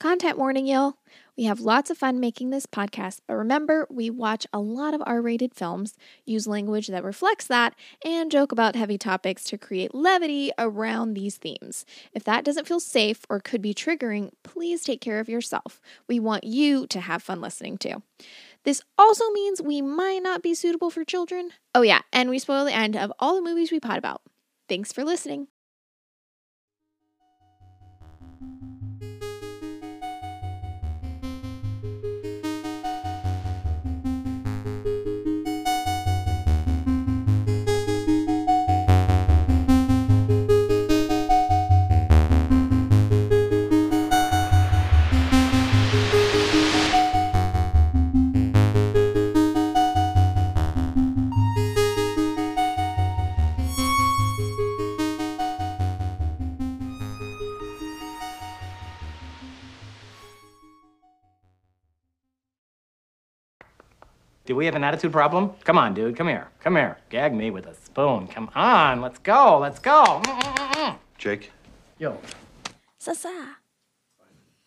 Content warning, y'all. We have lots of fun making this podcast, but remember, we watch a lot of R rated films, use language that reflects that, and joke about heavy topics to create levity around these themes. If that doesn't feel safe or could be triggering, please take care of yourself. We want you to have fun listening too. This also means we might not be suitable for children. Oh, yeah, and we spoil the end of all the movies we pod about. Thanks for listening. Do we have an attitude problem? Come on, dude. Come here. Come here. Gag me with a spoon. Come on. Let's go. Let's go. Mm-mm-mm. Jake, Yo. Sasa.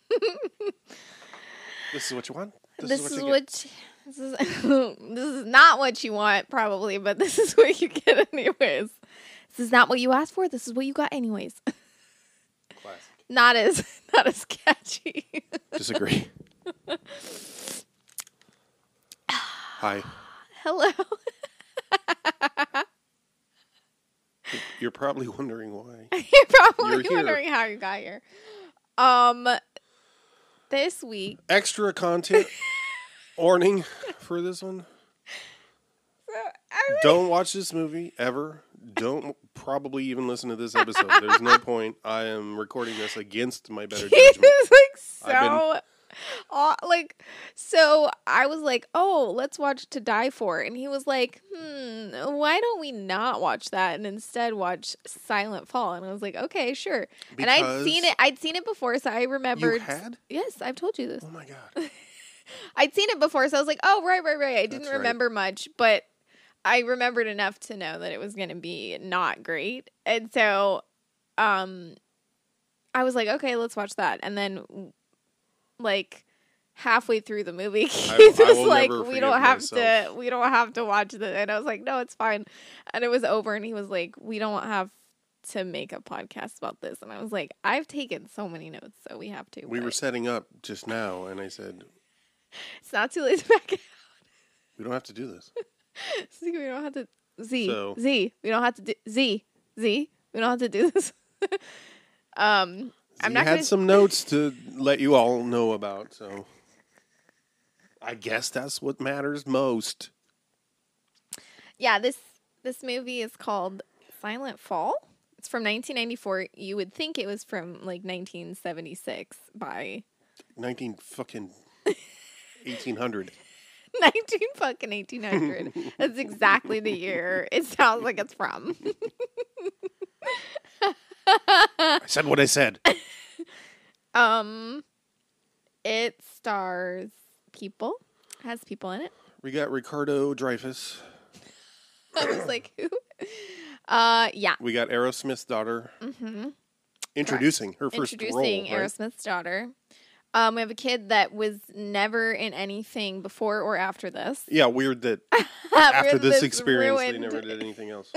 this is what you want? This, is you what. get? this is this is not what you want, probably, but this is what you get anyways. This is not what you asked for. This is what you got anyways. Classic. not as not as catchy. Disagree. Hi. Hello. You're probably wondering why. You're probably You're wondering how you got here. Um, this week, Extra content warning for this one. so I Don't watch this movie ever. Don't probably even listen to this episode. There's no point. I am recording this against my better he judgment. was like I've been- aw- like so. I was like, oh, let's watch To Die For, and he was like, hmm, why don't we not watch that and instead watch Silent Fall? And I was like, okay, sure. and I'd seen it. I'd seen it before, so I remembered. had? Yes, I've told you this. Oh my god. I'd seen it before, so I was like, oh, right, right, right. I didn't That's right. remember much, but I remembered enough to know that it was going to be not great. And so um I was like, okay, let's watch that. And then like halfway through the movie, Keith I was like, we don't have to we don't have to watch this. And I was like, no, it's fine. And it was over and he was like, we don't have to make a podcast about this. And I was like, I've taken so many notes, so we have to. We were setting up just now, and I said, it's not too late to back out. we don't have to do this. Z, we don't have to. Z, So- Z, we don't have to do. Z, Z, we don't have to do this. um, I'm you not had gonna. some notes to let you all know about, so I guess that's what matters most. yeah, this this movie is called Silent Fall. It's from 1994. You would think it was from like 1976 by 19 fucking 1800. 19 fucking 1800. That's exactly the year it sounds like it's from. I said what I said. Um, it stars people, has people in it. We got Ricardo Dreyfuss. I was like, who? Uh, yeah. We got Aerosmith's daughter. Mm-hmm. Introducing her first Introducing role. right? Aerosmith's daughter. Um, we have a kid that was never in anything before or after this. Yeah, weird that after After this experience they never did anything else.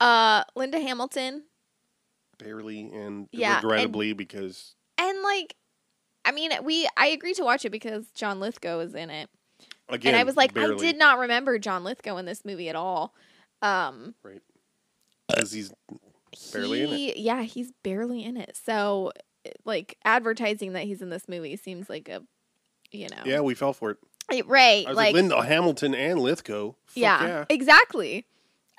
Uh, Linda Hamilton, Barely and Yeah, and- regrettably because and like, I mean, we I agreed to watch it because John Lithgow is in it, again and I was like, barely, I did not remember John Lithgow in this movie at all. Um, right because he's Barely in it. Yeah, he's barely in it. So, like, advertising that he's in this movie seems like a, you know, yeah we fell for it. Right, like, like, Linda Hamilton and Lithgow. Yeah, yeah. exactly.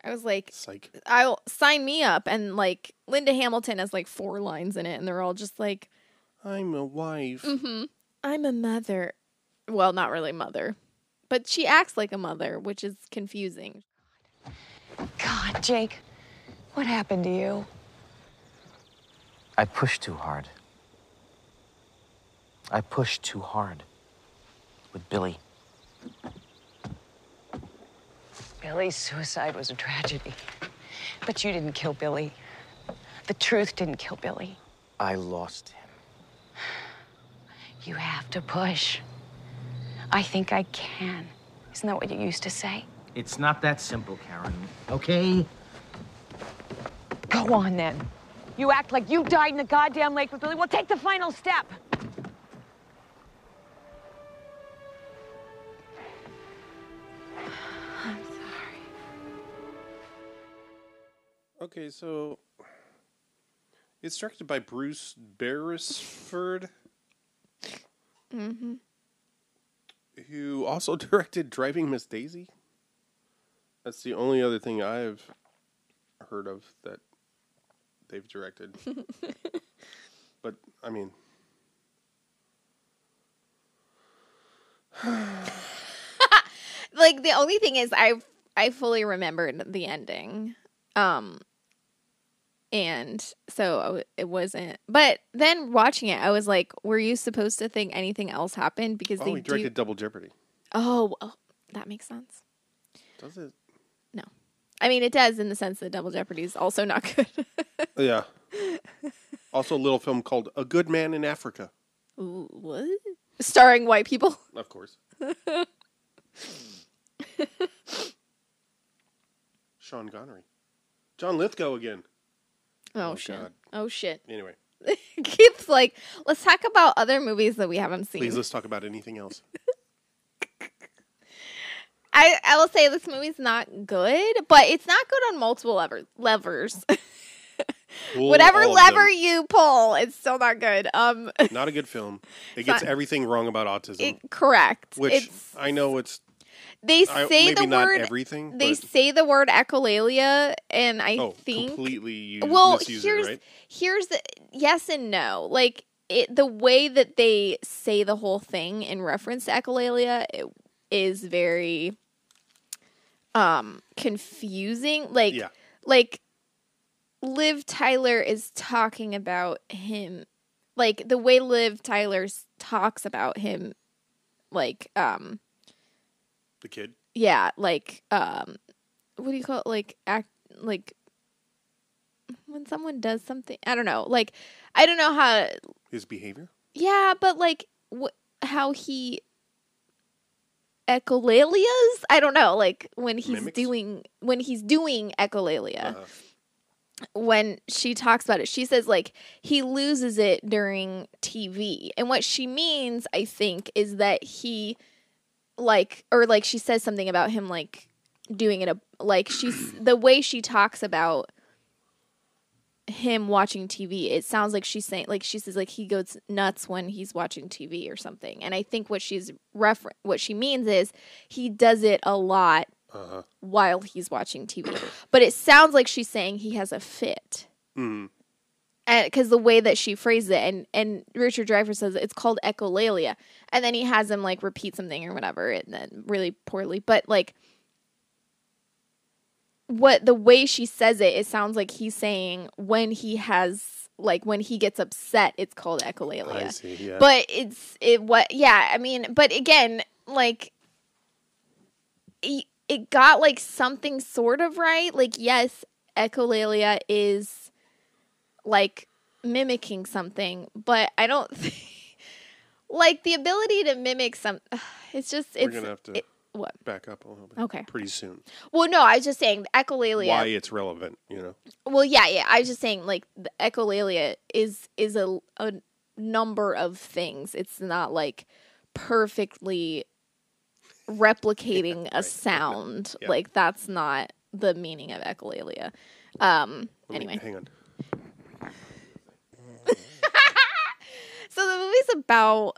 I was like, Psych. I'll sign me up, and like Linda Hamilton has like four lines in it, and they're all just like, I'm a wife. mm-hmm, "I'm a mother." Well, not really mother, but she acts like a mother, which is confusing. God, Jake, what happened to you? I pushed too hard. I pushed too hard with Billy. Billy's suicide was a tragedy. But you didn't kill Billy. The truth didn't kill Billy. I lost him. You have to push. I think I can. Isn't that what you used to say? It's not that simple, Karen. Okay? Go on then. You act like you died in the goddamn lake with Billy. Well, take the final step. Okay, so it's directed by Bruce Beresford. Mm-hmm. Who also directed Driving Miss Daisy. That's the only other thing I've heard of that they've directed. but I mean, like the only thing is I I fully remembered the ending. Um and so it wasn't but then watching it I was like were you supposed to think anything else happened because oh, they he directed do Double Jeopardy. Oh, oh, that makes sense. Does it? No. I mean it does in the sense that Double Jeopardy is also not good. Yeah. also, a little film called A Good Man in Africa. Ooh, what? Starring white people? Of course. Sean Connery. John Lithgow again. Oh, Oh, shit. God. Oh shit. Anyway, Keith's like, let's talk about other movies that we haven't seen. please let's talk about anything else. I, I will say this movie's not good, but it's not good on multiple lever, levers. Whatever lever you pull, it's still not good. Um, Not a good film. It gets not- everything wrong about autism. it, correct. which it's I know it's they I, say maybe the not word. everything. They but, say the word echolalia, and I oh, think completely use, well here's it, right? here's the yes and no like it the way that they say the whole thing in reference to echolalia it is very um confusing like Yeah. like liv tyler is talking about him like the way liv tyler talks about him like um The kid. yeah like um what do you call it like act like when someone does something i don't know like i don't know how His behavior. yeah but like wh- how he echolalias i don't know like when he's Mimics? doing when he's doing echolalia Uh, when she talks about it, she says like he loses it during TV. And what she means, I think, is that he like or like she says something about him like doing it a like she's the way she talks about him watching TV, it sounds like she's saying like she says like he goes nuts when he's watching TV or something. And I think what she's refer what she means is he does it a lot uh, while he's watching TV. But it sounds like she's saying he has a fit. mm, because the way that she phrased it, and and Richard Driver says it's called echolalia, and then he has him like repeat something or whatever, and then really poorly. But like, what the way she says it, it sounds like he's saying when he has like when he gets upset, it's called echolalia see. Yeah. but it's it what yeah i mean but again like it, it got like something sort of right like yes echolalia is like mimicking something but i don't think like the ability to mimic some it's just We're it's gonna have to it- what back up a little bit. Okay. Pretty soon. well no i was just saying echolalia Why it's relevant, you know? Well, yeah, yeah. I was just saying, like the echolalia is is a a number of things. It's not like perfectly replicating a sound. Yeah. Like that's not the meaning of echolalia. Um. Anyway, hang on. So the movie's about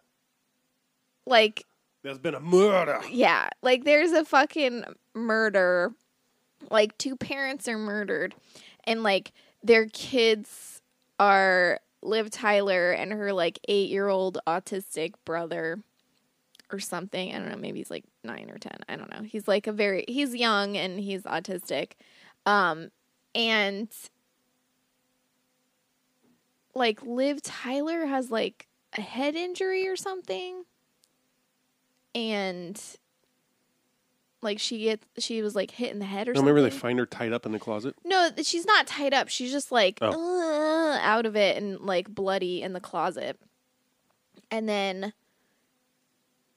like There's been a murder. Yeah, like there's a fucking murder. Like two parents are murdered and like their kids are Liv Tyler and her like 8-year-old autistic brother or something. I don't know, maybe he's like 9 or 10. I don't know. He's like a very he's young and he's autistic. Um and like Liv Tyler has like a head injury or something and like she gets she was like hit in the head or No, something. remember they find her tied up in the closet? no, she's not tied up. She's just like Oh. "Uh," out of it and like bloody in the closet. And then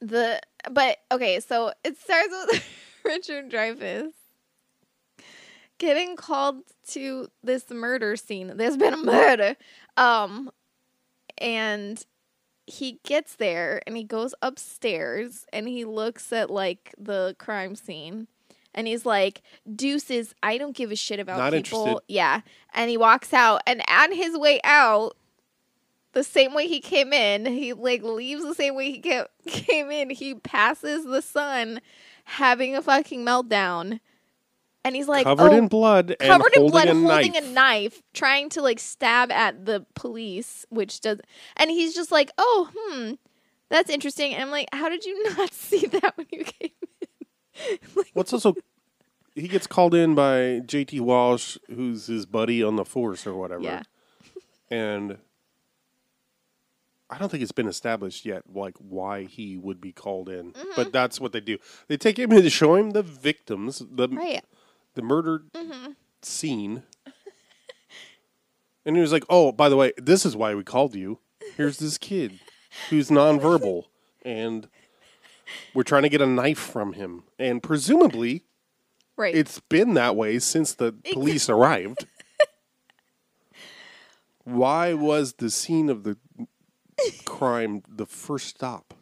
the but okay, so it starts with Richard Dreyfuss getting called to this murder scene. There's been a murder. Um and he gets there and he goes upstairs and he looks at like the crime scene and he's like deuces i don't give a shit about Not people. Interested. yeah. And he walks out and on his way out the same way he came in he like leaves the same way he came in he passes the son having a fucking meltdown and he's like covered oh, in blood and covered in holding blood, a holding knife. a knife, trying to like stab at the police, which does, and he's just like, "Oh, hmm, that's interesting." And I'm like, "How did you not see that when you came in?" like, What's also he gets called in by JT Walsh, who's his buddy on the force or whatever. yeah, And I don't think it's been established yet, like why he would be called in. Mm-hmm. But that's what they do. They take him in to show him the victims, the right. The murder Mm-hmm. scene. and he was like, "Oh, by the way, this is why we called you. Here's this kid who's nonverbal, and we're trying to get a knife from him, and presumably." Right. It's been that way since the police arrived. Why was the scene of the crime the first stop?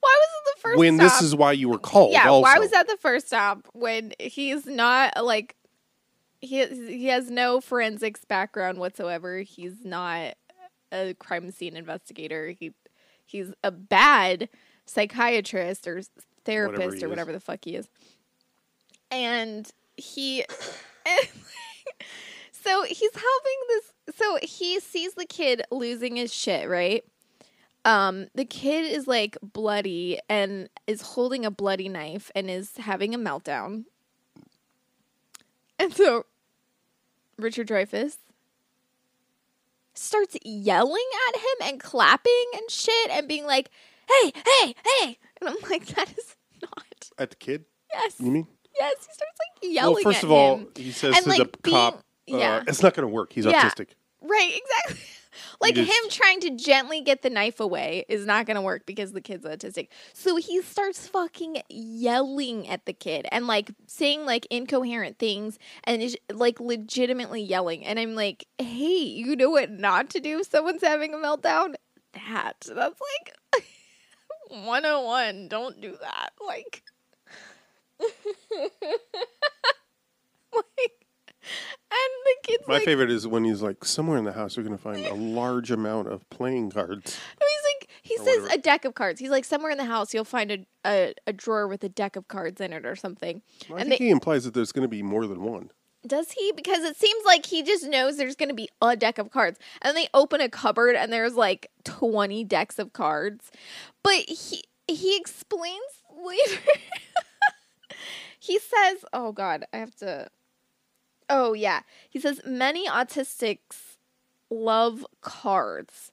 Why was it the first when stop? this is why you were called. yeah, also. why was that the first stop when he's not like he he has no forensics background whatsoever. He's not a crime scene investigator. He he's a bad psychiatrist or therapist he or is. whatever the fuck he is. And he so he's helping this so he sees the kid losing his shit, right? Um the kid is like bloody and is holding a bloody knife and is having a meltdown and so richard dreyfuss starts yelling at him and clapping and shit and being like hey hey hey and i'm like that is not at the kid? yes You mean? yes he starts like yelling well, first of all, him. he says And, to like, the being- cop, uh, yeah. "It's not going to work. He's Yeah. autistic." Right, exactly. Like just- him trying to gently get the knife away is not going to work because the kid's autistic. So he starts fucking yelling at the kid and like saying like incoherent things and is like legitimately yelling. And I'm like, hey, you know what not to do if someone's having a meltdown? That. That's like 101. Don't do that. Like, like, the kid's My like, favorite is when he's like, somewhere in the house, you're going to find a large amount of playing cards. No, he's like he Or says whatever. a deck of cards. He's like somewhere in the house you'll find a a, a drawer with a deck of cards in it or something. Well, I and think they, he implies that there's going to be more than one. does he? Because it seems like he just knows there's going to be a deck of cards, and they open a cupboard and there's like twenty decks of cards. But he he explains later. he says, "Oh God, I have to." Oh yeah, he says many autistics love cards.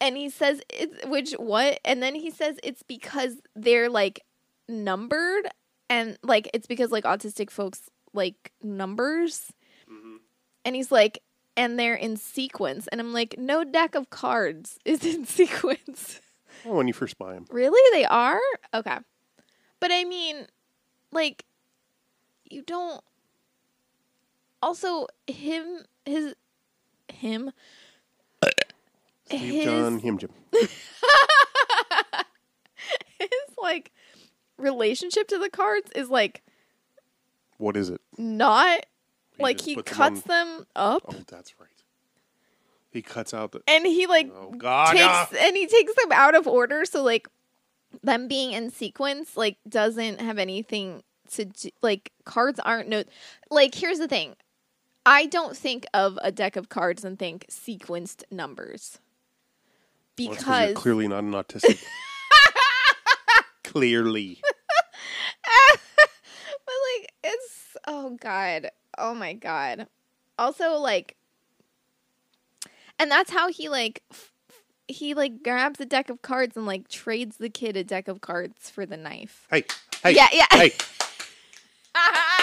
And he says it's which what? And then he says it's because they're like numbered and like it's because like autistic folks like numbers. Mm-hmm. And he's like and they're in sequence. And I'm like, no deck of cards is in sequence. Oh, when you first buy them. really? They are? Okay. But I mean, like, you don't also him his him Steve his, John, him Jim. his like relationship to the cards is like What is it? not He like he them cuts on- them up Oh, that's right. He cuts out the. and he like Oh, God. takes ah! and he takes them out of order so like them being in sequence like doesn't have anything to do like cards aren't no like here's the thing i don't think of a deck of cards and think sequenced numbers Well, because you're clearly not an autistic. clearly. but like it's oh god oh my god also like and that's how he like f- he like grabs a deck of cards and like trades the kid a deck of cards for the knife Hey, hey, Yeah, yeah. hey.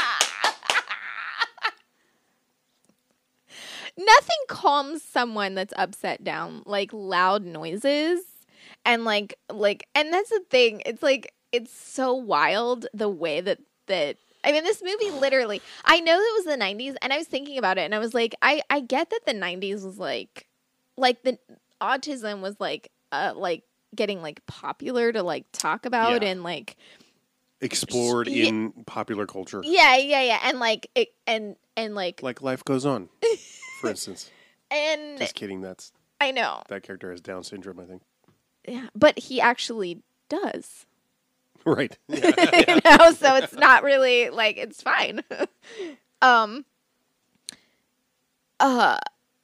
nothing calms someone that's upset down like loud noises and like like and that's the thing it's like it's so wild the way that that I mean this movie literally I know it was the 90s and I was thinking about it and I was like I I get that the 90s was like like the autism was like uh like getting like popular to like talk about Yeah. and like Explored Yeah. in popular culture. yeah yeah yeah and like it and and like Like life goes on. For instance. and Just kidding, that's I know that character has Down syndrome, I think. yeah but he actually does Right. you know so it's not really like it's fine um uh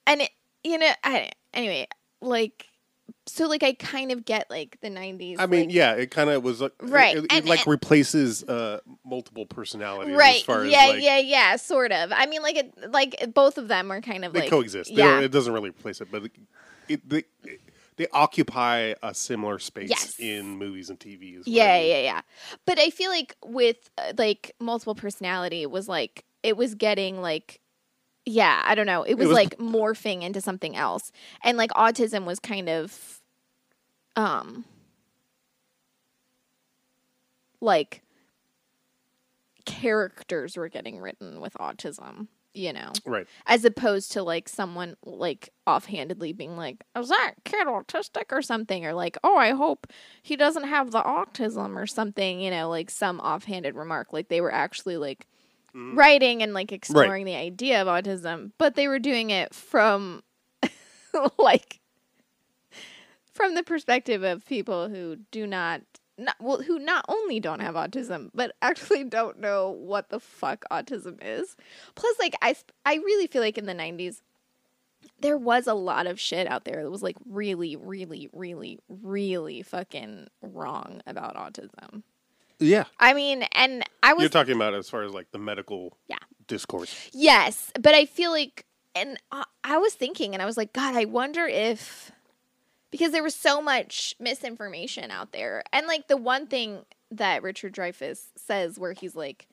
and it, you know I, anyway like so like i kind of get like the 90s I mean, like- yeah, it kind of was like Right, It, it, and- like and- replaces uh, multiple personalities right as far yeah as like yeah yeah sort of i mean like it like both of them are kind of they like coexist. Yeah it doesn't really replace it, but it, they they occupy a similar space Yes. in movies and TV. what I Yeah, mean. yeah, yeah. But I feel like with uh, like multiple personality was like it was getting like yeah, I don't know. It was, was- like morphing into something else. And like autism was kind of um like characters were getting written with autism, you know Right. as opposed to like someone like offhandedly being like, "Is that kid autistic or something?" or like, "Oh, I hope he doesn't have the autism or something." You know, like some offhanded remark. Like they were actually like Mm-hmm. writing and like exploring the idea of autism, but they were doing it from like from the perspective of people who do not. Not, well, who not only don't have autism, but actually don't know what the fuck autism is. Plus, like I, I really feel like in the '90s, there was a lot of shit out there that was like really, really, really, really fucking wrong about autism. Yeah. I mean, and I was You're talking about as far as like the medical Yeah. discourse. Yes, but I feel like, and I, I was thinking, and I was like, God, I wonder if because there was so much misinformation out there, and like the one thing that Richard Dreyfuss says, where he's like,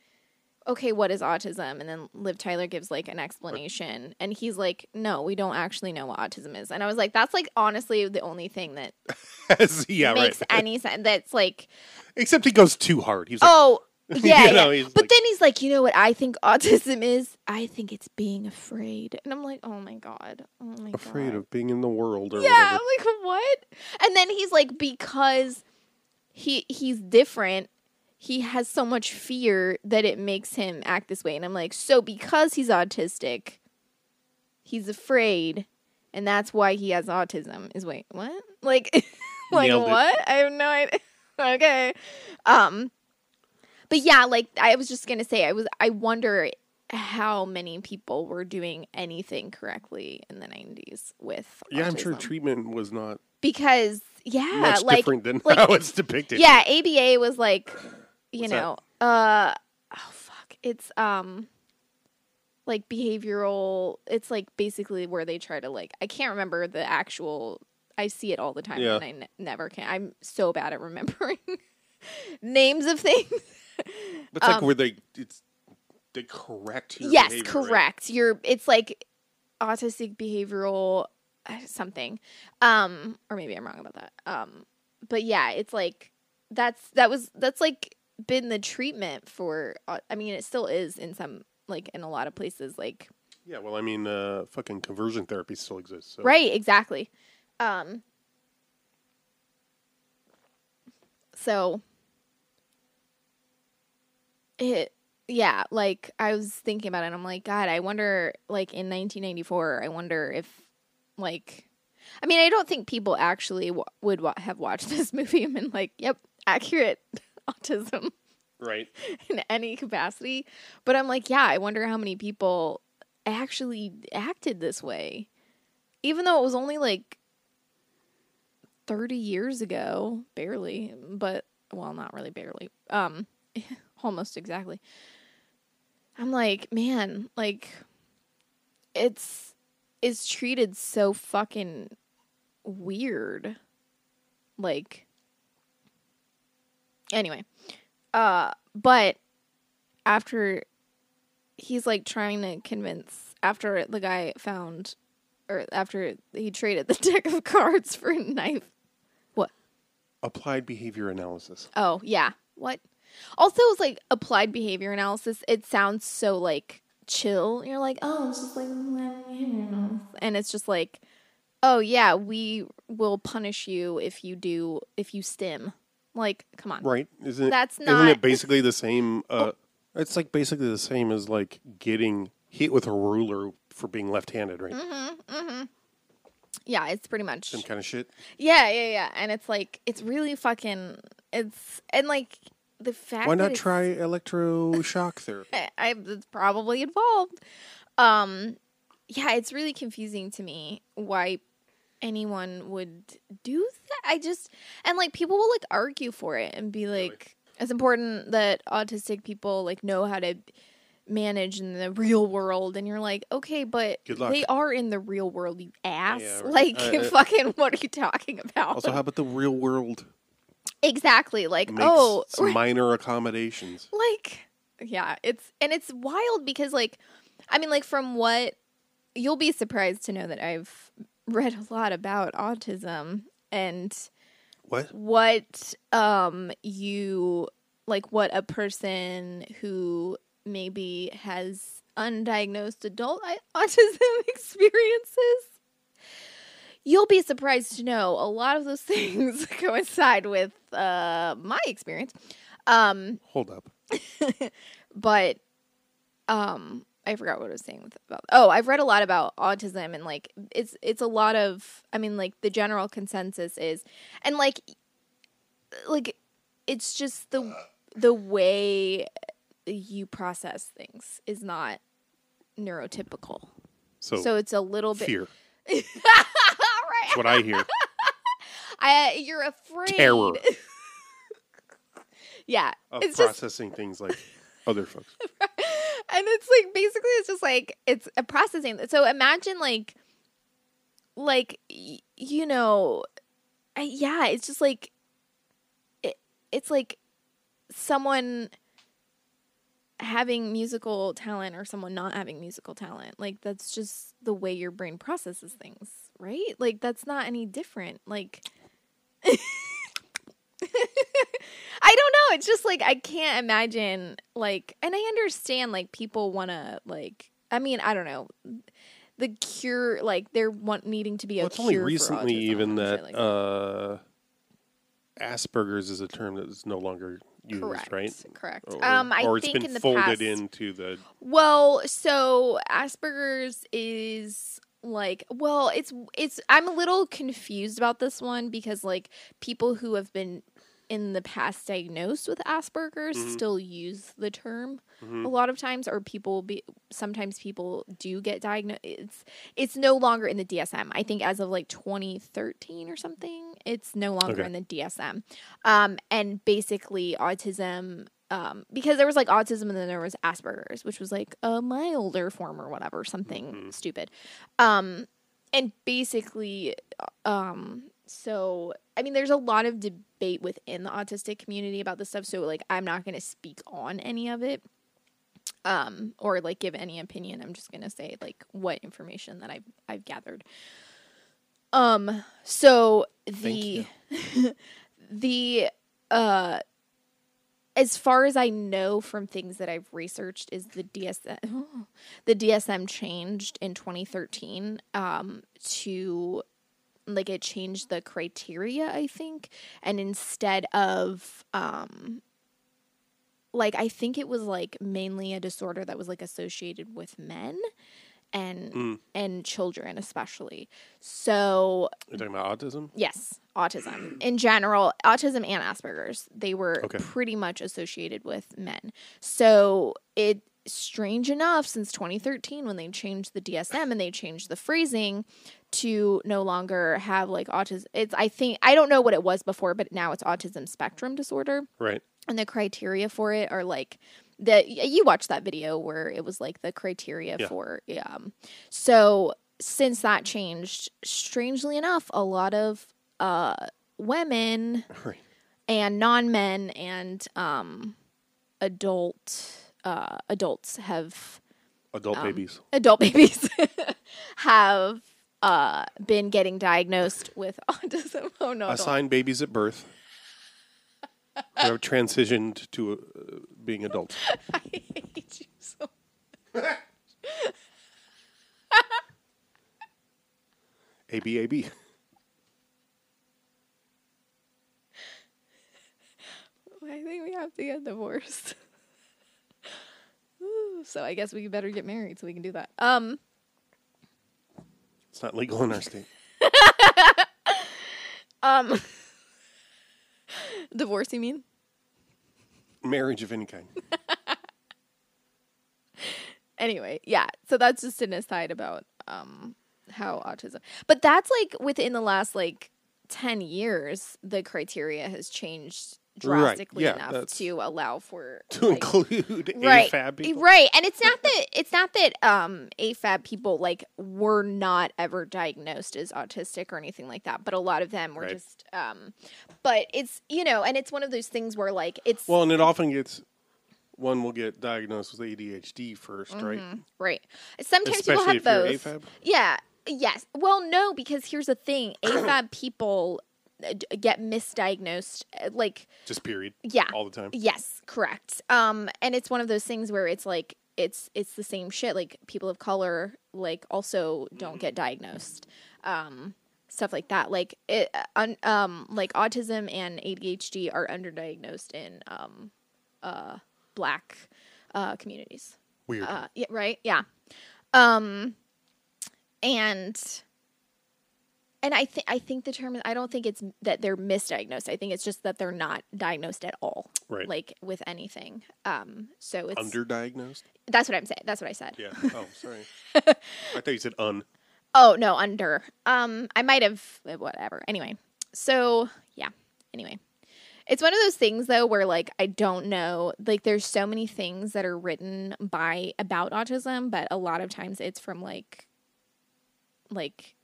"Okay, what is autism?" and then Liv Tyler gives like an explanation, and he's like, "No, we don't actually know what autism is," and I was like, "That's like honestly the only thing that yeah, makes right. any sense. That's like." Except he goes too hard. He's like, Oh, yeah. You know, yeah. But like- then he's like, you know what I think autism is? I think it's being afraid. And I'm like, oh my God. Oh my afraid God. of being in the world or Yeah, whatever. I'm like, what? And then he's like, because he he's different, he has so much fear that it makes him act this way. And I'm like, so because he's autistic, he's afraid, and that's why he has autism. Is wait, what? Like like Nailed it. what? I have no idea. okay. Um but yeah, like I was just gonna say, I was I wonder how many people were doing anything correctly in the '90s with Yeah, I'm sure treatment was not because yeah, much like different than like, how it's depicted. yeah, ABA was like, you What's that? know, uh, oh fuck, it's um, like behavioral. It's like basically where they try to like. I can't remember the actual. I see it all the time, Yeah. and I never can. I'm so bad at remembering names of things. It's like um, where they it's they correct your yes, behavior, right? correct. You're. It's like autistic behavioral uh, something, um, or maybe I'm wrong about that. Um, but yeah, it's like that's that was that's like been the treatment for. au- I mean, it still is in some like in a lot of places. Like Yeah, well, I mean, uh, fucking conversion therapy still exists. So. right, exactly. Um, so it yeah like i was thinking about it and i'm like god i wonder like in 1994 i wonder if like i mean i don't think people actually w- would wa- have watched this movie and been like yep accurate autism Right. in any capacity. But i'm like yeah i wonder how many people actually acted this way. Even though it was only like 30 years ago barely but well not really barely um almost exactly. I'm like man like it's it's treated so fucking weird. Like anyway uh but after he's like trying to convince after the guy found or after he traded the deck of cards for a knife what applied behavior analysis. Oh, yeah. What? Also, it's like applied behavior analysis. It sounds so like chill. You're like, oh, it's just like, and it's just like, oh yeah, we will punish you if you do if you stim. Like, come on. Right? Isn't it? That's Isn't Oh. it basically the same? Uh, It's like basically the same as like getting hit with a ruler for being left-handed, right? Mm-hmm. Yeah, it's pretty much. Some kind of shit. Yeah, yeah, yeah. And it's like it's really fucking. It's and like the fact. Why that not it's- try electroshock therapy? I, I it's probably involved. Um, yeah, it's really confusing to me why anyone would do that. I just and like people will like argue for it and be like, it's important that autistic people like know how to manage in the real world. And you're like okay but they are in the real world you ass. Yeah, right. like Uh, uh, fucking what are you talking about? Also, how about the real world? Exactly. Like oh minor accommodations? like yeah it's and it's wild because like i mean like from what you'll be surprised to know that i've read a lot about autism and What? what um you like what a person who maybe has undiagnosed adult autism experiences you'll be surprised to know a lot of those things coincide with uh my experience um Hold up. but um I forgot what I was saying with about oh I've read a lot about autism and like it's it's a lot of I mean like the general consensus is and like like it's just the the way you process things is not neurotypical So, so it's a little bit fear. right That's what I hear. I you're afraid Terror yeah of it's processing things like other folks. And it's like basically it's just like it's a processing so imagine like like you know I, yeah it's just like it, it's like someone having musical talent or someone not having musical talent like that's just the way your brain processes things right like that's not any different like. It's just like I can't imagine like and I understand like people want to like I mean, I don't know. The cure like they're want needing to be a Well, it's only recently even that like uh, Asperger's is a term that is no longer used, correct. right? Correct. Or, um I or it's think been in the folded past into the Well, so Asperger's is like well, it's it's I'm a little confused about this one because like people who have been in the past diagnosed with Asperger's Mm-hmm. still use the term a lot of times or people be sometimes people do get diagnosed it's it's no longer in the DSM. I think as of like 2013 or something, it's no longer Okay. in the DSM. Um and basically autism um, because there was like autism and then there was Asperger's, which was like a milder form or whatever, something stupid. Um, and basically, um, so I mean, there's a lot of debate within the autistic community about this stuff. So like, I'm not going to speak on any of it, um, or like give any opinion. I'm just going to say like what information that I've I've gathered. Um, so the the uh as far as I know from things that I've researched, is the DSM the DSM changed in 2013 um, to like it changed the criteria, I think, and instead of um, like I think it was like mainly a disorder that was like associated with men and and children especially. So You're talking about autism? Yes, autism in general, autism and Asperger's, they were Okay. pretty much associated with men. So it strange enough since 2013 when they changed the DSM and they changed the phrasing to no longer have like autism. It's I think I don't know what it was before, but now it's autism spectrum disorder Right. and the criteria for it are like the you watched that video where it was like the criteria Yeah. for um so since that changed strangely enough a lot of uh women Right. and non-men and um adult uh adults have Adult Um, babies. adult babies have uh been getting diagnosed with autism oh no. Assigned babies at birth. who have transitioned to uh, being adults. I hate you so. A B A B. I think we have to get divorced. So I guess we better get married so we can do that. Um. It's not legal in our state. Um. Divorce, you mean? Marriage of any kind. anyway, yeah. So that's just an aside about um how autism. But that's like within the last like 10 years the criteria has changed Right, drastically yeah, enough to allow for To like, include right AFAB people. right and it's not that it's not that um afab people like were not ever diagnosed as autistic or anything like that but a lot of them were Right. just um but it's you know and it's one of those things where like it's Well, and it often gets one will get diagnosed with ADHD 1st right? Right. Sometimes people have both. Yeah. Yes. Well, no, because here's the thing: AFAB people get misdiagnosed. uh, Like, Just period. yeah, All the time. Yes, correct. Um, and it's one of those things where it's like it's it's the same shit. Like people of color, like also don't get diagnosed. Um, stuff like that. Like it, uh, un, um, like autism and ADHD are underdiagnosed in um, uh, black uh communities. Weird. Uh, yeah, right. Yeah. Um, and and I think I think the term I don't think it's that they're misdiagnosed. I think it's just that they're not diagnosed at all. Right. Like with anything. Um. So it's Underdiagnosed? that's what I'm saying. That's what I said. Yeah. Oh, sorry. I thought you said un. Oh no, under. Um, I might have whatever. Anyway, so yeah. Anyway, it's one of those things though where like I don't know. Like there's so many things that are written by about autism, but a lot of times it's from like like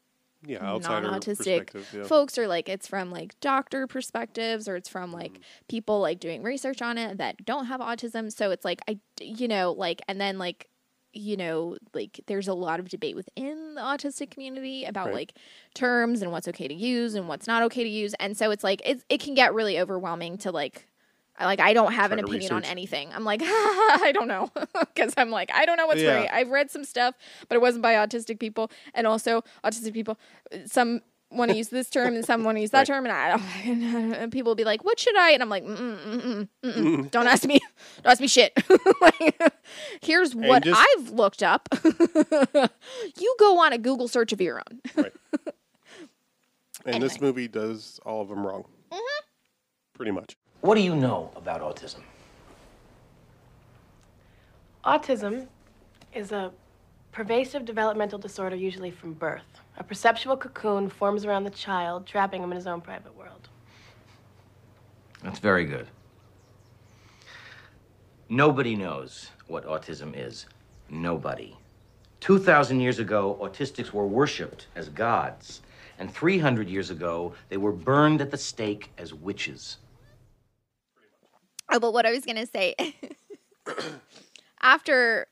Yeah, outsider non-autistic perspective. Yeah. folks or like it's from like doctor perspectives or it's from like Mm-hmm. people like doing research on it that don't have autism so it's like i you know like and then like you know like there's a lot of debate within the autistic community about Right. like terms and what's okay to use and what's not okay to use and so it's like it, it can get really overwhelming to like like I don't have an opinion on anything. I'm like I don't know because I'm like I don't know what's Yeah. right. I've read some stuff, but it wasn't by autistic people, and also autistic people. Some want to use this term and some want to use that Right. term, and I and people will be like, "What should I?" And I'm like, mm, mm, mm, mm, mm, mm. "Don't ask me. Don't ask me shit." like, here's what just- I've looked up. you go on a Google search of your own. Right. And this movie does all of them wrong. Mm-hmm. Pretty much. What do you know about autism? Autism is a pervasive developmental disorder, usually from birth. A perceptual cocoon forms around the child, trapping him in his own private world. That's very good. Nobody knows what autism is. Nobody. 2,000 years ago, autistics were worshipped as gods. And 300 years ago, they were burned at the stake as witches. Oh, but what I was gonna say after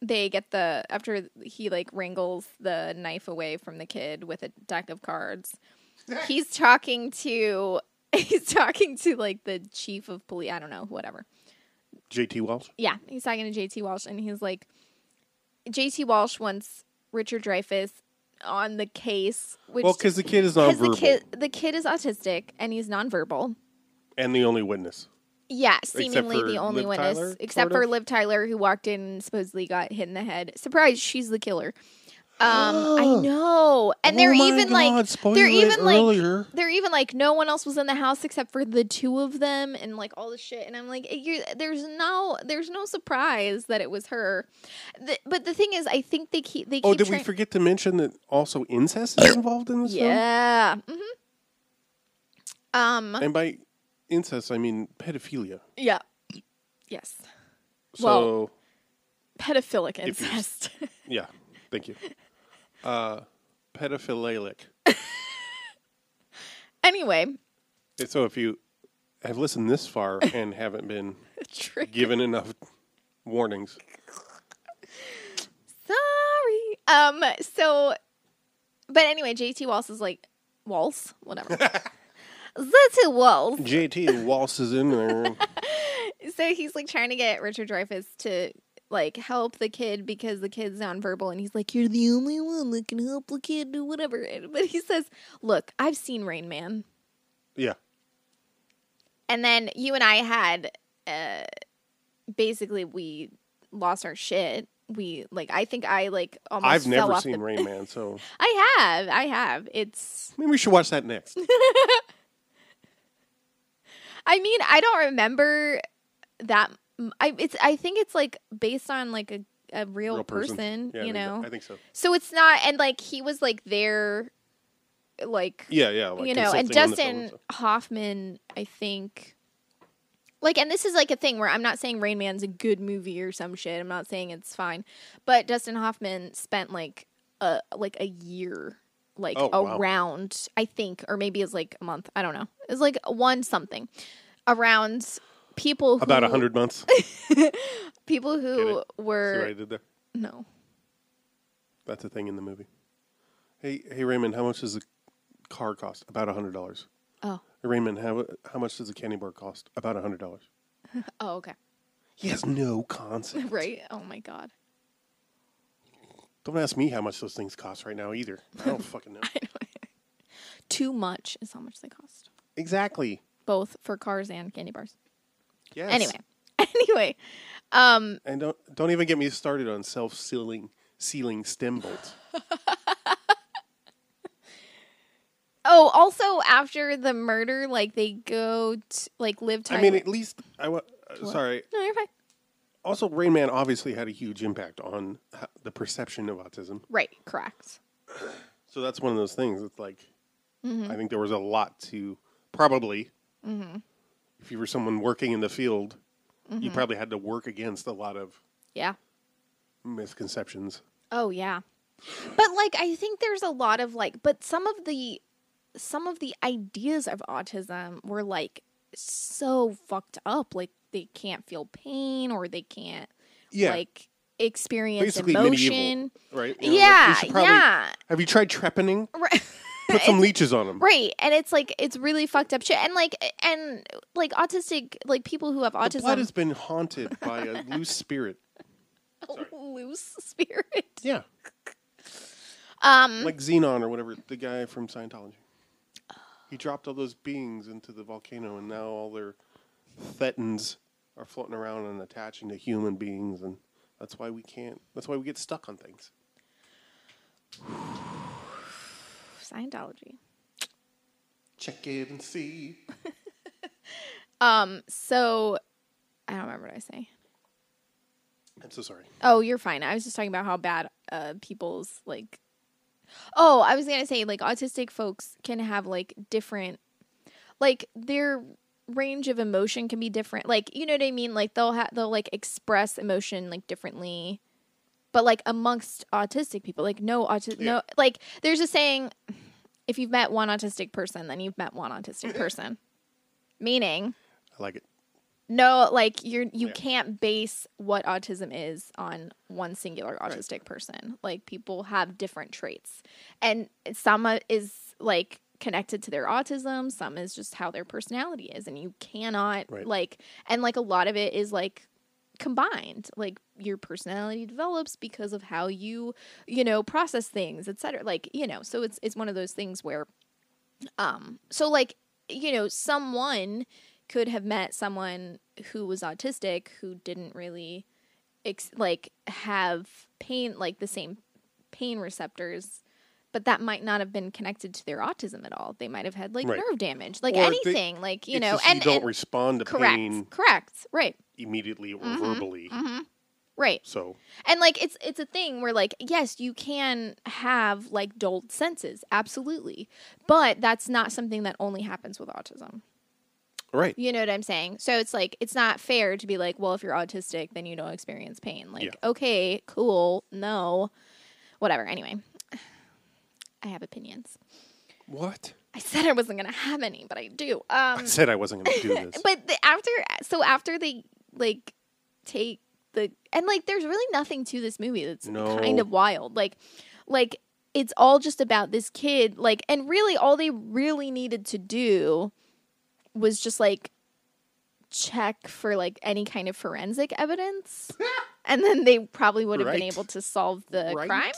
they get the after he like wrangles the knife away from the kid with a deck of cards, he's talking to he's talking to like the chief of police. I don't know, whatever. JT Walsh. Yeah, he's talking to JT Walsh, and he's like, JT Walsh wants Richard Dreyfuss on the case, which Well, because the kid is nonverbal the kid the kid is autistic and he's nonverbal. and the only witness. Yeah, seemingly the only Liv witness, Tyler, except for of? Liv Tyler, who walked in and supposedly got hit in the head. Surprise, she's the killer. Um, I know, and they're Oh even God, like they're even earlier. like they're even like no one else was in the house except for the two of them and like all the shit. And I'm like, you there's no there's no surprise that it was her. The, but the thing is, I think they keep they keep. Oh, did we forget to mention that also incest is involved in this film? Yeah. hmm Um. And by incest, I mean pedophilia. Yeah. Yes. So, Well- Pedophilic incest. yeah, thank you. Uh, pedophilic. anyway, So if you have listened this far and haven't been given enough warnings, Sorry. Um. So, but anyway, JT Walsh is like Walsh, whatever. That's who was. JT waltzes in there. So he's like trying to get Richard Dreyfuss to like help the kid because the kid's nonverbal and he's like, You're the only one that can help the kid do whatever. But he says, Look, I've seen Rain Man. yeah. And then you and I had uh basically we lost our shit. We like I think I like almost I've never seen the- Rain Man, so I have. I have. It's maybe we should watch that next. I mean, I don't remember that I it's I think it's like based on like a a real, Real person, Yeah, I you think know. I think so. So it's not, and like he was like there, like Yeah, yeah. Like you know, and consulting on the film Dustin. Hoffman, I think, like, and this is like a thing where I'm not saying Rain Man's a good movie or some shit. I'm not saying it's fine, but Dustin Hoffman spent like a like a year. Like Oh, wow. around, I think, or maybe it's like a month. I don't know. It's like one something around people who About a hundred months. people who it? See what I were did there? no That's a thing in the movie. Hey, hey, Raymond, how much does a car cost? About a hundred dollars. oh Hey, Raymond, how how much does a candy bar cost? About a hundred dollars. oh okay He has no concept. right oh my god Don't ask me how much those things cost right now either. I don't fucking know. too much is how much they cost exactly. both for cars and candy bars Yes. anyway anyway um And don't don't even get me started on self sealing sealing stem bolts. oh also after the murder like they go like live time I mean, at least I wa- uh, sorry. no you're fine Also, Rain Man obviously had a huge impact on the perception of autism. right correct So that's one of those things. It's like Mm-hmm. I think there was a lot to probably. If you were someone working in the field, you Mm-hmm. probably had to work against a lot of yeah misconceptions. Oh yeah. But like I think there's a lot of like but some of the some of the ideas of autism were like so fucked up like they can't feel pain or they can't Yeah, like experience basically emotion. medieval, right? You know, yeah, should probably- yeah. Have you tried trepanning? Right. Put some leeches on them. Right. And it's like it's really fucked up shit. And like and like autistic like people who have The autism blood has been haunted by a loose spirit. A loose spirit. Yeah, Um like Xenon or whatever, the guy from Scientology. He dropped all those beings into the volcano, and now all their thetans are floating around and attaching to human beings, and that's why we can't. That's why we get stuck on things. Scientology. Check it and see. Um so I don't remember what I say. I'm so sorry. Oh, you're fine. I was just talking about how bad uh people's like Oh, I was going to say like autistic folks can have like different like their range of emotion can be different. Like, you know what I mean? Like they'll have they'll like express emotion like differently. But like amongst autistic people, like no autistic Yeah. no like there's a saying if you've met one autistic person, then you've met one autistic person. Meaning I like it. no, like you're you Yeah. can't base what autism is on one singular autistic person. Like people have different traits. And some uh, is like connected to their autism, some is just how their personality is and you cannot Right. like and like a lot of it is like combined like your personality develops because of how you you know process things etc like you know so it's it's one of those things where um so like you know someone could have met someone who was autistic who didn't really ex- like have pain like the same pain receptors but that might not have been connected to their autism at all they might have had like Right. nerve damage like Or they- anything like you know and you don't and- respond to correct pain correct right immediately or Mm-hmm. verbally. right So and like it's it's a thing where like yes you can have like dulled senses absolutely but that's not something that only happens with autism right, you know what i'm saying so it's like it's not fair to be like well if you're autistic then you don't experience pain like Yeah. okay cool no whatever anyway i have opinions what? i said i wasn't gonna have any but i do um I said I wasn't going to do this. but the, after so after they like take the and like there's really nothing to this movie that's No. kind of wild like like it's all just about this kid like and really all they really needed to do was just like check for like any kind of forensic evidence. and then they probably would have been able to solve the Right?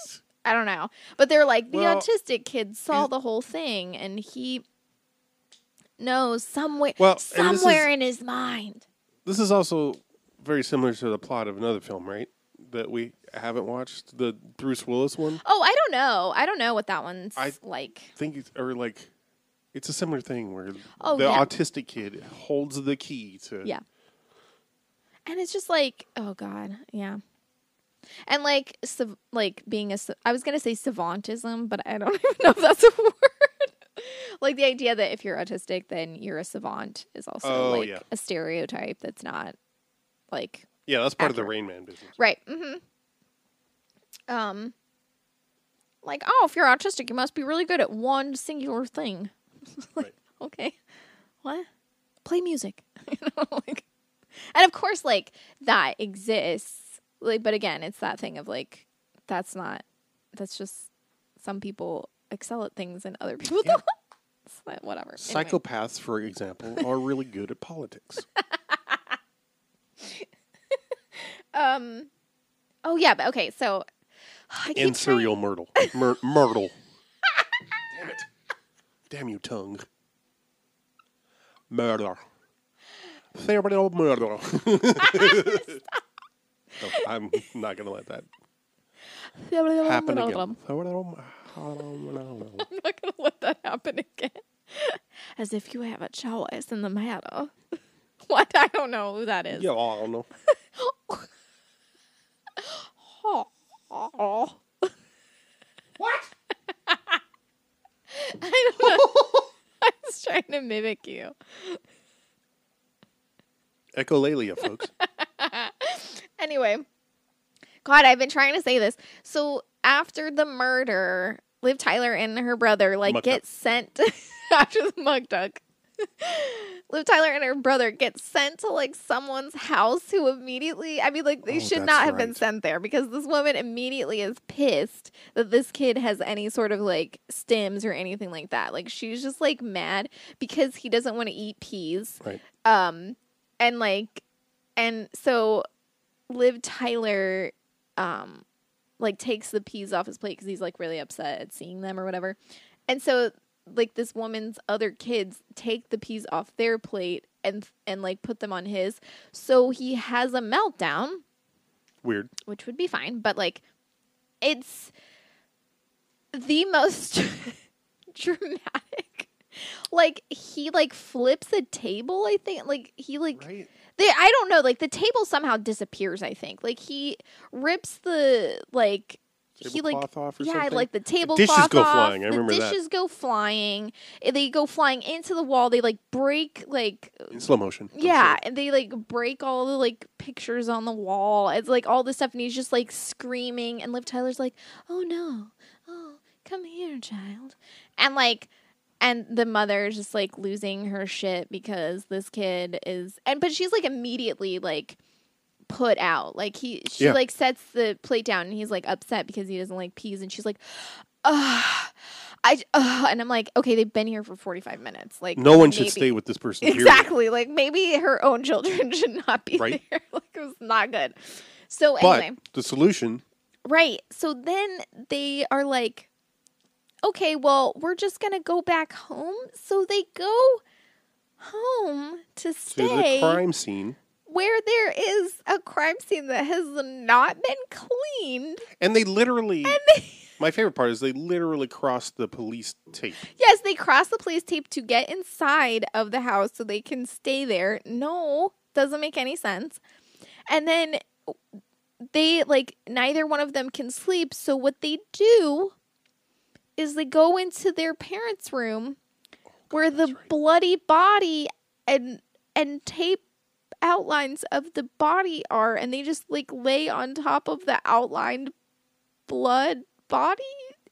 I don't know. But they're like the Well, autistic kid saw the whole thing and he knows somewhere Well, somewhere is- in his mind. This is also very similar to the plot of another film, right? That we haven't watched, the Bruce Willis one. Oh, I don't know. I don't know what that one's I- like. I think it's or like it's a similar thing where Oh, the yeah. autistic kid holds the key to Yeah. And it's just like, oh god, yeah. And like, sav- like being a, I was gonna say savantism, but I don't even know if that's a word. like the idea that if you're autistic, then you're a savant is also Oh, like yeah. a stereotype that's not like Yeah, that's part of the. Rain Man business. right. Mm-hmm. Um, like, oh, if you're autistic, you must be really good at one singular thing. like, Right. okay, what? Play music. you know, like, and of course, like that exists. Like, but again, it's that thing of like, that's not. That's just some people excel at things and other people don't. It's like, whatever. Anyway. Psychopaths, for example, are really good at politics. Um. Oh yeah, but okay. So I and serial myrtle. Myr- myrtle. Damn it. Damn you, tongue. Murder. Serial murder. No, I'm not going to let that happen again. I'm not gonna let that happen again. As if you have a choice in the matter. What? I don't know who that is. Yeah, I don't know. Oh. What? I don't know. I was trying to mimic you. Echolalia, folks. Anyway, God, I've been trying to say this. So after the murder, Liv Tyler and her brother like Muck get duck. sent after the mug duck. Liv Tyler and her brother get sent to like someone's house who immediately I mean like they Oh, should not have been sent there because this woman immediately is pissed that this kid has any sort of like stims or anything like that. Like she's just like mad because he doesn't want to eat peas Right. um and like and so liv tyler um like takes the peas off his plate because he's like really upset at seeing them or whatever. And so like this woman's other kids take the peas off their plate and and like put them on his. So he has a meltdown. Weird. which would be fine but like it's the most dramatic like he like flips a table i think like he like Right? they, I don't know. Like the table somehow disappears. I think. Like he rips the like. he like off or yeah, something? like the table dishes cloth go off, flying. I the remember that. dishes go flying. eh, They go flying into the wall. They like break like In slow motion. Yeah, sure. and they like break all the like pictures on the wall. It's like all this stuff, and he's just like screaming. And Liv Tyler's like, "Oh no, oh come here, child," and like, and the mother is just like losing her shit because this kid is, and but she's like immediately like put out. Like he, she Yeah. like sets the plate down, and he's like upset because he doesn't like peas, and she's like, "Ugh." I, ugh. and I'm like, okay, they've been here for 45 minutes. Like, No one should stay with this person. period. Exactly. Like maybe her own children should not be Right. there. Like it was not good. So But anyway, the solution right. So then they are like, okay, well, we're just gonna go back home. So they go home to stay. to the crime scene, where there is a crime scene that has not been cleaned. and they literally. And they, my favorite part is they literally crossed the police tape. yes, they cross the police tape to get inside of the house so they can stay there. No, doesn't make any sense. And then they like neither one of them can sleep. So what they do is they go into their parents' room oh, where the bloody body and and tape outlines of the body are and they just like lay on top of the outlined blood body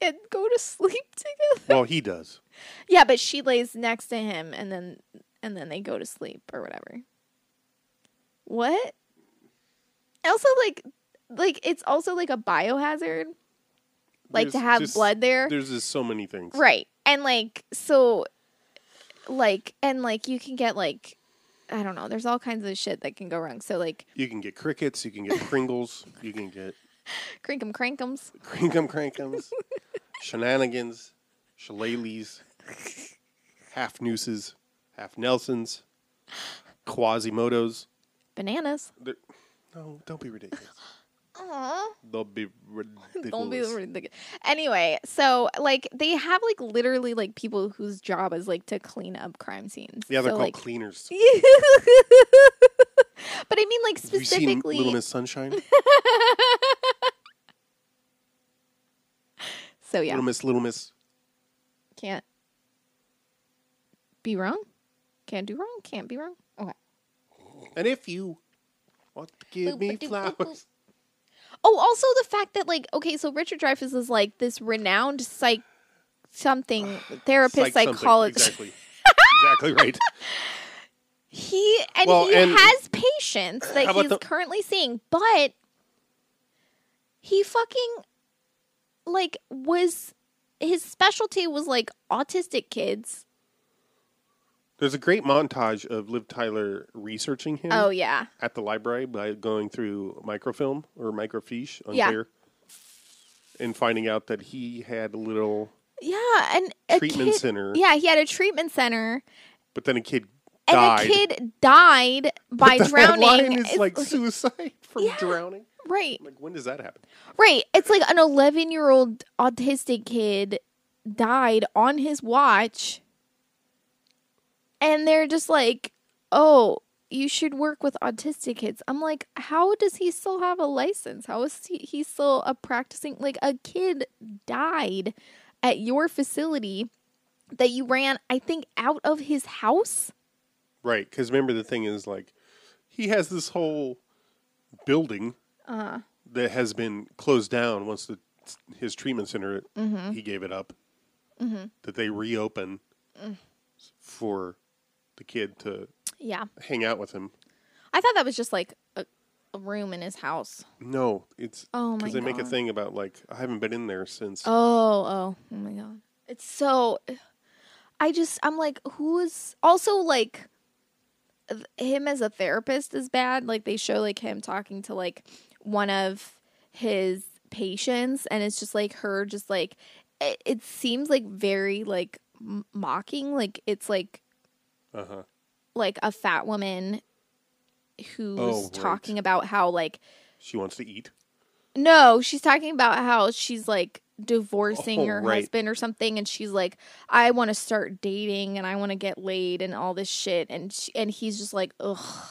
and go to sleep together. Well, he does. Yeah, but she lays next to him and then and then they go to sleep or whatever. What? Also like like it's also like a biohazard like to have just- blood there. There's just so many things. Right. And like so like and like you can get like I don't know. There's all kinds of shit that can go wrong. So like You can get crickets. You can get Pringles. you can get crinkum crankums. crinkum crankums, shenanigans, shillelaghs, half nooses, half Nelsons, Quasimodos. Bananas. They're- No, don't be ridiculous. Aww. They'll be ridiculous. Don't be ridiculous. Anyway, so like they have like literally like people whose job is like to clean up crime scenes. yeah, they're so, called like, cleaners. but I mean like Have you seen specifically Little Miss Sunshine? So yeah, Little Miss, Little Miss. can't be wrong. Can't do wrong. Can't be wrong. Okay. And if you want to give me flowers, Oh, also the fact that like okay, so Richard Dreyfuss is like this renowned psych something therapist, Psych something. psychologist. Exactly. exactly right. He and Well, he and- has patients that he's the- currently seeing, but he fucking like was his specialty was like autistic kids. There's a great montage of Liv Tyler researching him Oh yeah. at the library by going through microfilm or microfiche, Yeah. unclear, and finding out that he had a little, Yeah, and Treatment kid- center. Yeah, he had a treatment center, but then a kid and died. a kid died by But the drowning. is It's like suicide from Yeah. drowning. right, like, when does that happen? right. It's like an eleven-year-old autistic kid died on his watch, and they're just like, "Oh." You should work with autistic kids. I'm like, how does he still have a license? How is he, he still a practicing? Like, a kid died at your facility that you ran, I think, out of his house. Right, because remember the thing is like, he has this whole building Uh-huh. that has been closed down once the his treatment center Mm-hmm. he gave it up. That they reopen Mm. for the kid to Yeah. hang out with him. I thought that was just like a, a room in his house. No, it's Oh my because they make a God. thing about like I haven't been in there since. Oh, oh, oh my god. It's so I just I'm like who is also like th- him as a therapist is bad. Like they show like him talking to like one of his patients and it's just like her just like it, it seems like very like m- mocking like it's like Uh huh. like a fat woman who's Oh, right. talking about how like She wants to eat. No, she's talking about how she's like divorcing Oh, her right. husband or something, and she's like, "I want to start dating and I want to get laid and all this shit," and she, and he's just like, "Ugh,"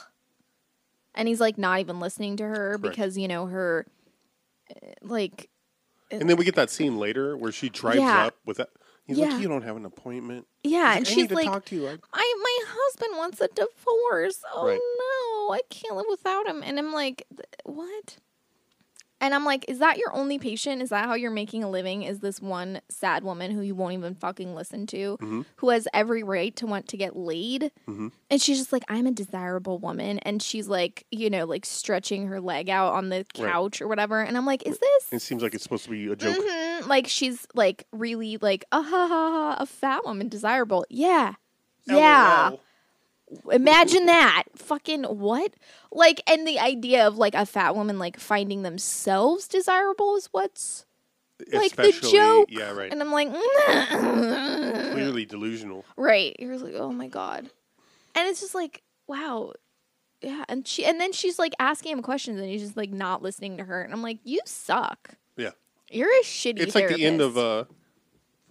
and he's like not even listening to her Correct. because you know her, uh, like, And then we get that scene later where she drives Yeah. up with that. He's Yeah. like, "You don't have an appointment." yeah, and I she's like, talk to you. I- "I my husband wants a divorce. Oh Right. no, I can't live without him." And I'm like, "What?" And I'm like, "Is that your only patient? Is that how you're making a living? Is this one sad woman who you won't even fucking listen to, Mm-hmm. who has every right to want to get laid?" And she's just like, "I'm a desirable woman," and she's like, you know, like stretching her leg out on the couch or whatever. And I'm like, "Is this?" It seems like it's supposed to be a joke. Like she's like really like ah ha ha ha a fat woman desirable. Yeah. Yeah. Imagine that. Fucking what? Like and the idea of like a fat woman like finding themselves desirable is what's like the Especially- joke. Yeah, right. And I'm like Clearly delusional. Right. You're like, oh my god. And it's just like, wow. Yeah. And she and then she's like asking him questions and he's just like not listening to her. And I'm like, you suck. You're a shitty It's like the end of therapist. uh,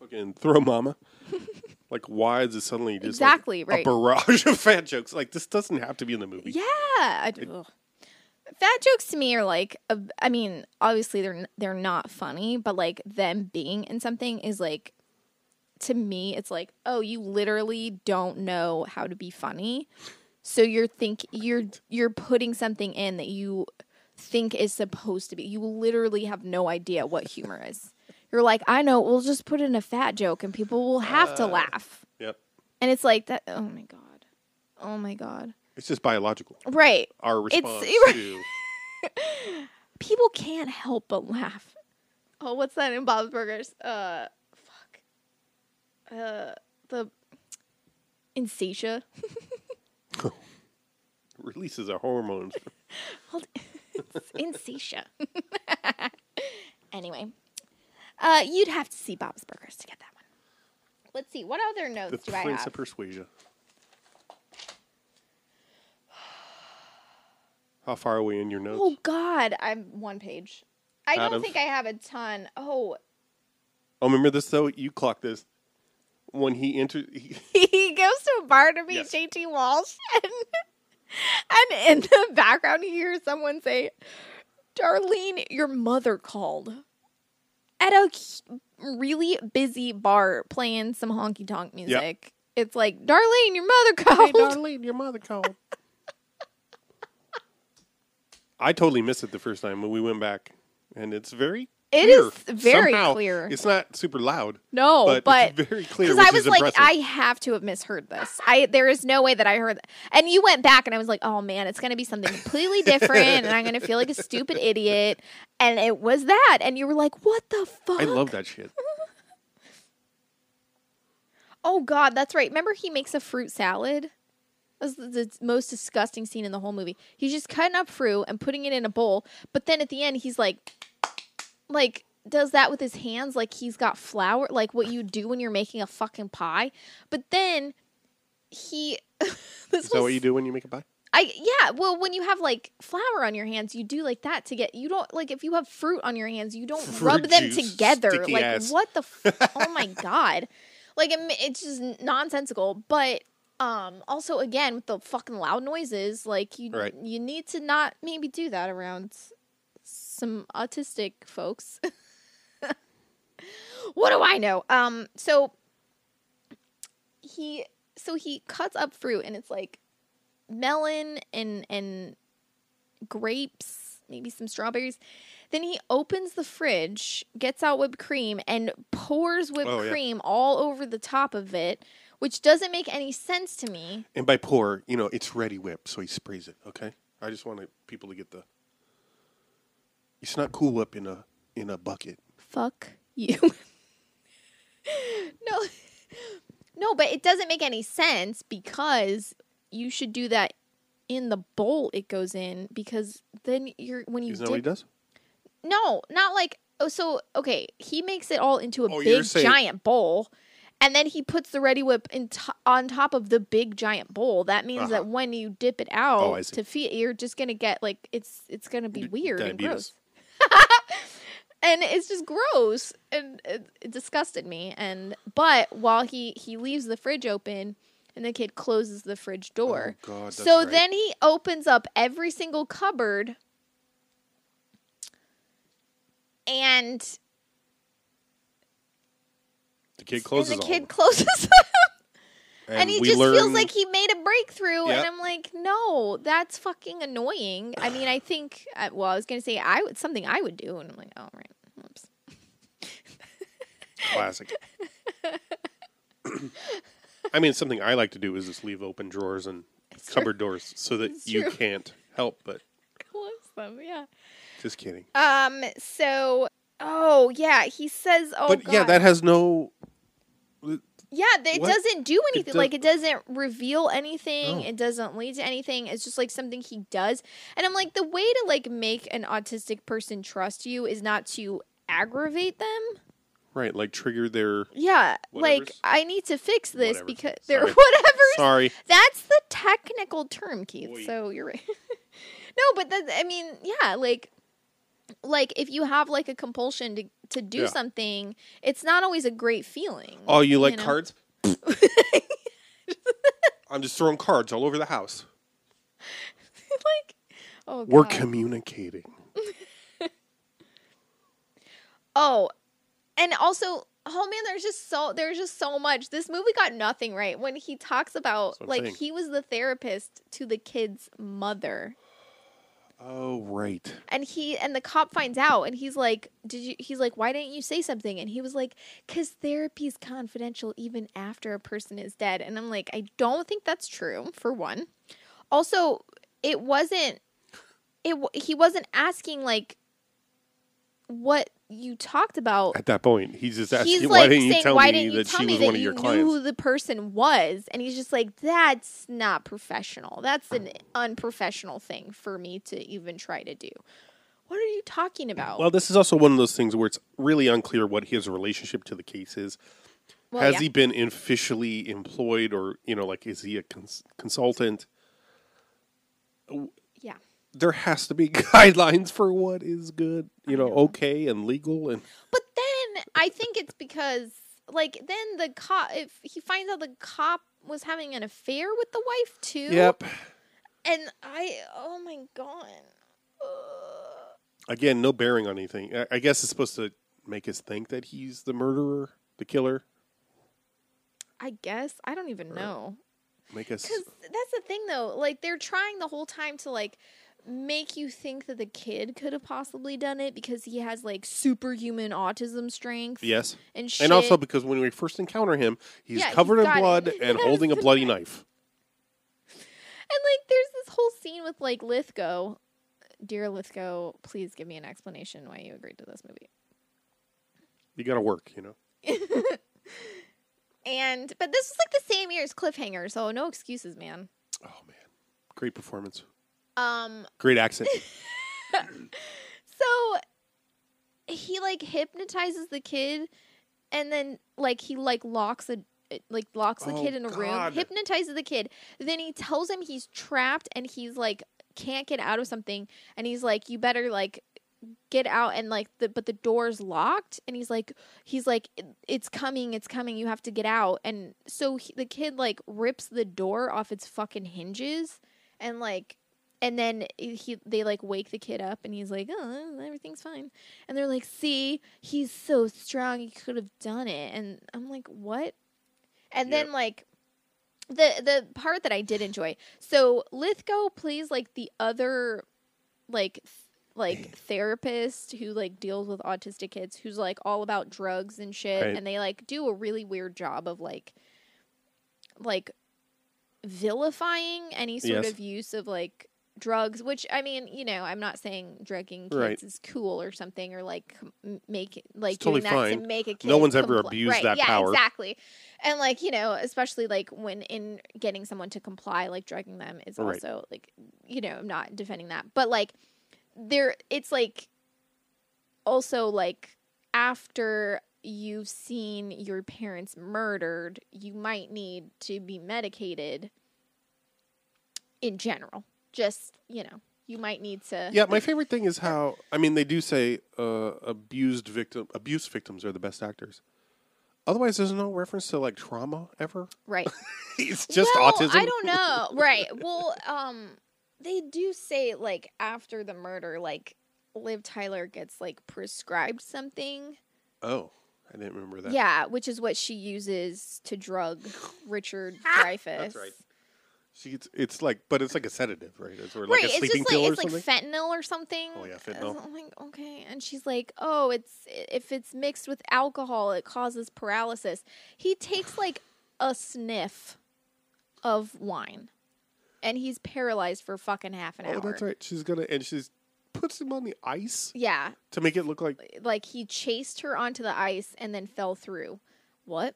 fucking Throw Momma. like, why is it suddenly just Exactly, like, right. a barrage of fat jokes? Like, this doesn't have to be in the movie. Yeah, I ugh. fat jokes to me are like, uh, I mean, obviously they're they're not funny, but like them being in something is like, to me, it's like, oh, you literally don't know how to be funny, so you're think you're you're putting something in that you think is supposed to be. You literally have no idea what humor is. You're like, I know, we'll just put in a fat joke and people will have to laugh. Yep. And it's like that. Oh my god. Oh my god. It's just biological. Right. Our It's- response to. people can't help but laugh. Oh, what's that in Bob's Burgers? Uh, fuck. Uh, the Insatia. Releases our hormones. Hold it's Insatia. anyway, uh, you'd have to see Bob's Burgers to get that one. Let's see. What other The notes do I Prince have? of Persuasion. How far are we in your notes? Oh God, I'm one page. I Out don't think I have a ton. Oh, Oh, remember this though? You clocked this. When he entered, he, he goes to a bar to meet Yes. JT Walsh, and, and in the background, you hear someone say, "Darlene, your mother called." At a really busy bar playing some honky tonk music. It's like, Darlene, your mother hey, called. Darlene, your mother called. I totally missed it the first time when we went back, and it's very. It clear. is very Somehow, clear. It's not super loud. No, but, but it's very clear. because I was like, impressive. I have to have misheard this. I there is no way that I heard. And you went back, and I was like, oh man, it's gonna be something completely different, and I'm gonna feel like a stupid idiot. And it was that, and you were like, what the fuck? I love that shit. Oh god, that's right. Remember he makes a fruit salad. That's the most disgusting scene in the whole movie. He's just cutting up fruit and putting it in a bowl, but then at the end he's like, like does that with his hands, like he's got flour, like what you do when you're making a fucking pie. But then he, this Is that what you do when you make a pie? I yeah. Well, when you have like flour on your hands, you do like that to get. You don't like if you have fruit on your hands, you don't Fruit rub them juice, together. Like ass. what the? F- oh my god! Like it, it's just nonsensical. But um, also again with the fucking loud noises, like you Right. you need to not maybe do that around some autistic folks. what do I know? Um, so he so he cuts up fruit and it's like melon and and grapes, maybe some strawberries. Then he opens the fridge, gets out whipped cream, and pours whipped Oh, yeah. cream all over the top of it, which doesn't make any sense to me. And by pour, you know, it's Reddi-wip, so he sprays it. Okay, I just wanted people to get the. It's not Cool Whip in a in a bucket. Fuck you. no. No, but it doesn't make any sense because you should do that in the bowl it goes in because then you're when you Isn't that what he does? No, not like oh so okay, he makes it all into a Oh, big saying- giant bowl and then he puts the Reddi-wip in to- on top of the big giant bowl. That means Uh-huh. that when you dip it out Oh, to feed you're just going to get like it's it's going to be D- weird and gross. and it's just gross and it, it disgusted me and but while he he leaves the fridge open and the kid closes the fridge door. Oh, God, so right. then he opens up every single cupboard and The kid closes and the kid closes them. And, and he just feels like he made a breakthrough Yep. and i'm like no that's fucking annoying i mean i think uh, well i was gonna say i would something i would do and i'm like oh right oops classic. I mean, something I like to do is just leave open drawers and true. cupboard doors so that It's you true. can't help but. close them yeah Just kidding. um so oh yeah he says oh but yeah, that has no. Yeah, it What? doesn't do anything. does- like it doesn't reveal anything. No. It doesn't lead to anything. It's just like something he does. And I'm like, the way to like make an autistic person trust you is not to aggravate them. Right, like trigger their. Yeah, like I need to fix this Whatevers. because they're whatever. Sorry. That's the technical term, Keith. Oy. So you're right. no, but that I mean, yeah, like like if you have like a compulsion to to do Yeah. something, it's not always a great feeling. Oh, you like know? cards? I'm just throwing cards all over the house. like oh We're God. communicating. Oh, and also, oh man, there's just so there's just so much. This movie got nothing right when he talks about That's what I'm like saying. he was the therapist to the kid's mother, Oh, right. and he and the cop finds out, and he's like, "Did you?" He's like, "Why didn't you say something?" And he was like, "Cause therapy is confidential even after a person is dead." And I'm like, I don't think that's true. For one, also, it wasn't. It he wasn't asking like what you talked about At that point, he's just asking, he's "Why like didn't you tell "Why me didn't you that tell she me was that one of you your knew clients?" who the person was?" And he's just like, "That's not professional. That's an unprofessional thing for me to even try to do." What are you talking about? Well, this is also one of those things where it's really unclear what his relationship to the case is. Well, Has yeah. he been officially employed, or you know, like is he a cons- consultant? yeah. There has to be guidelines for what is good, you know, okay and legal, and But then I think it's because like then the cop if he finds out the cop was having an affair with the wife too. yep. And I oh my god. Ugh. Again, no bearing on anything. I, I guess it's supposed to make us think that he's the murderer, the killer. I guess I don't even know. Make us Cuz that's the thing though. Like they're trying the whole time to like make you think that the kid could have possibly done it because he has like superhuman autism strength. yes, And shit. and also because when we first encounter him, he's Yeah, he's covered in got it. blood and holding a bloody knife. And like, there's this whole scene with like Lithgow. Dear Lithgow, please give me an explanation why you agreed to this movie. You got to work, you know. And but this was like the same year as Cliffhanger, so no excuses, man. Oh man, great performance, Um, great accent. so he like hypnotizes the kid, and then like he like locks a like locks the Oh, kid in a room, God. hypnotizes the kid. Then he tells him he's trapped and he's like can't get out of something, and he's like, "You better like get out." And like the but the door's locked, and he's like, he's like, "It's coming, it's coming. You have to get out." And so he, the kid like rips the door off its fucking hinges, and like and then he they like wake the kid up and he's like oh everything's fine. And they're like see he's so strong. He could have done it. And i'm like what? And then like the the part that i did enjoy. So lithgow plays like the other like th- like therapist who like deals with autistic kids who's like all about drugs and shit. Right. and they like do a really weird job of like like vilifying any sort Yes. of use of like drugs which i mean you know i'm not saying drugging kids Right. is cool or something or like make like It's totally that fine. to make a kid No one's ever abused right, that yeah, power. exactly and like you know especially like when in getting someone to comply like drugging them is Right. also like you know i'm not defending that but like there it's like also like after you've seen your parents murdered you might need to be medicated in general just you know you might need to yeah, my favorite thing is how I mean they do say uh, abused victim abuse victims are the best actors. Otherwise, there's no reference to like trauma ever. right it's just well, autism. I don't know. Right. Well, um, they do say like after the murder, like Liv Tyler gets like prescribed something. Oh, I didn't remember that. Yeah, which is what she uses to drug Richard Dreyfuss. That's right. She gets, it's like, but it's like a sedative, right? It's or Right, like a it's sleeping just pill like or it's like something. fentanyl or something. Oh, yeah, fentanyl. I'm like, okay, and she's like, oh, it's if it's mixed with alcohol, it causes paralysis. He takes like a sniff of wine, and he's paralyzed for fucking half an oh, hour. that's right. She's gonna and she's puts him on the ice Yeah, to make it look like like he chased her onto the ice and then fell through. What?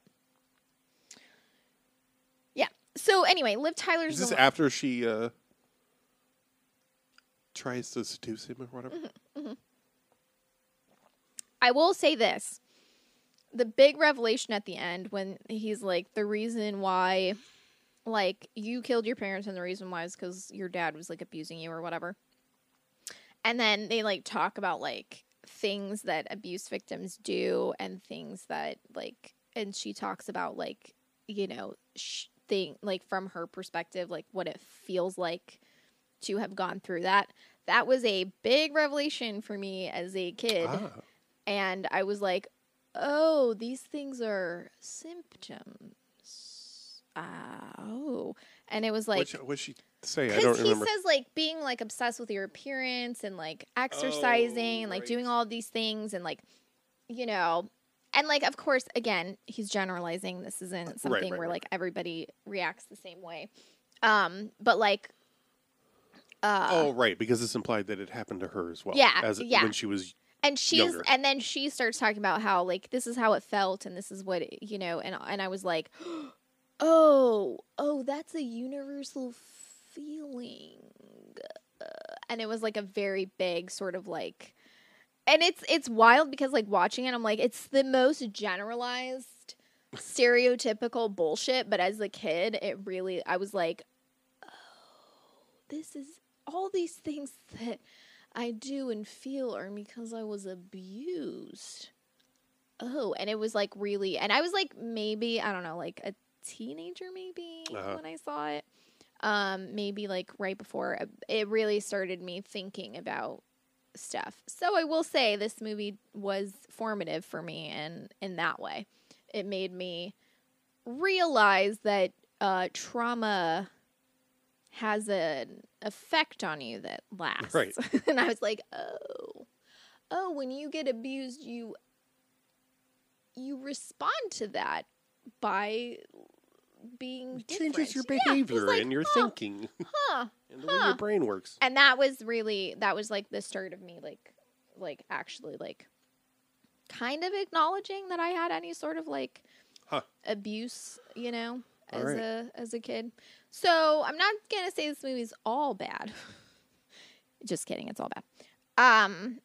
So anyway, Liv Tyler's Is the this one- after she uh tries to seduce him or whatever? Mm-hmm. I will say this. The big revelation at the end when he's like the reason why like you killed your parents and the reason why is cuz your dad was like abusing you or whatever. And then they like talk about like things that abuse victims do and things that like and she talks about like you know sh- thing like from her perspective like what it feels like to have gone through that. That was a big revelation for me as a kid. Ah, and i was like oh these things are symptoms. Oh and it was like what what's she say? I don't because he says like being like obsessed with your appearance and like exercising and like right. doing all these things and like you know and like of course again he's generalizing this isn't something right, where right. like everybody reacts the same way um but like uh oh, right, because it's implied that it happened to her as well. Yeah, as yeah. when she was and she's younger. and then she starts talking about how like this is how it felt and this is what it, you know and and I was like oh oh that's a universal feeling Uh, and it was like a very big sort of like and it's it's wild because like watching it I'm like it's the most generalized stereotypical bullshit but as a kid it really I was like oh this is all these things that I do and feel are because I was abused. Oh, and it was like really, and I was like maybe I don't know, like a teenager maybe Uh-huh. when I saw it. Um, maybe like right before it really started me thinking about stuff. So I will say this movie was formative for me and in that way. It made me realize that uh, trauma has an effect on you that lasts. Right. and I was like, oh, oh, when you get abused, you you respond to that by being It changes your different. Yeah, behavior like, and your huh, thinking Huh. and the way your brain works. And that was really that was like the start of me like like actually like kind of acknowledging that I had any sort of like Huh. abuse, you know, as right. a as a kid. So I'm not gonna say this movie's all bad. Just kidding, it's all bad. Um,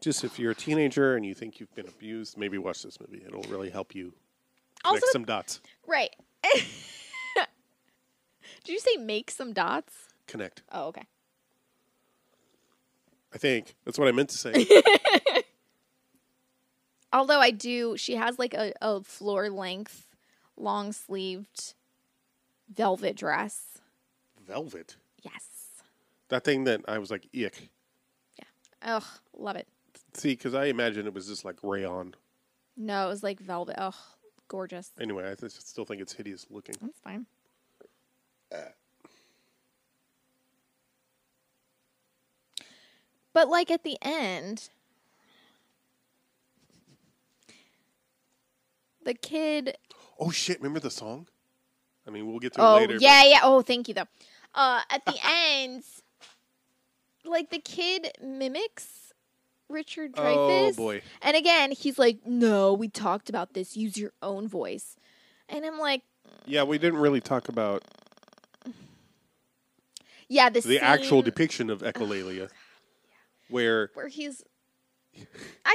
Just if you're a teenager and you think you've been abused, maybe watch this movie. It'll really help you also, connect some dots. right. Did you say make some dots? Connect. Oh, okay. I think that's what I meant to say. Although I do, she has like a, a floor length, long sleeved velvet dress. Velvet. Yes. That thing that I was like, ick. Yeah. Ugh, love it. See, because I imagine it was just like rayon. No, it was like velvet. Oh, gorgeous. Anyway, I th- still think it's hideous looking. That's fine. But like at the end, the kid. Oh shit! Remember the song? I mean, we'll get to it Oh later. but- yeah, yeah. Oh, thank you though. Uh, at the end, like the kid mimics Richard Oh, Dreyfuss. boy. And again, he's like, "No, we talked about this. Use your own voice." And I'm like, Yeah, we didn't really talk about "Yeah, the, the actual depiction of echolalia, where where he's." I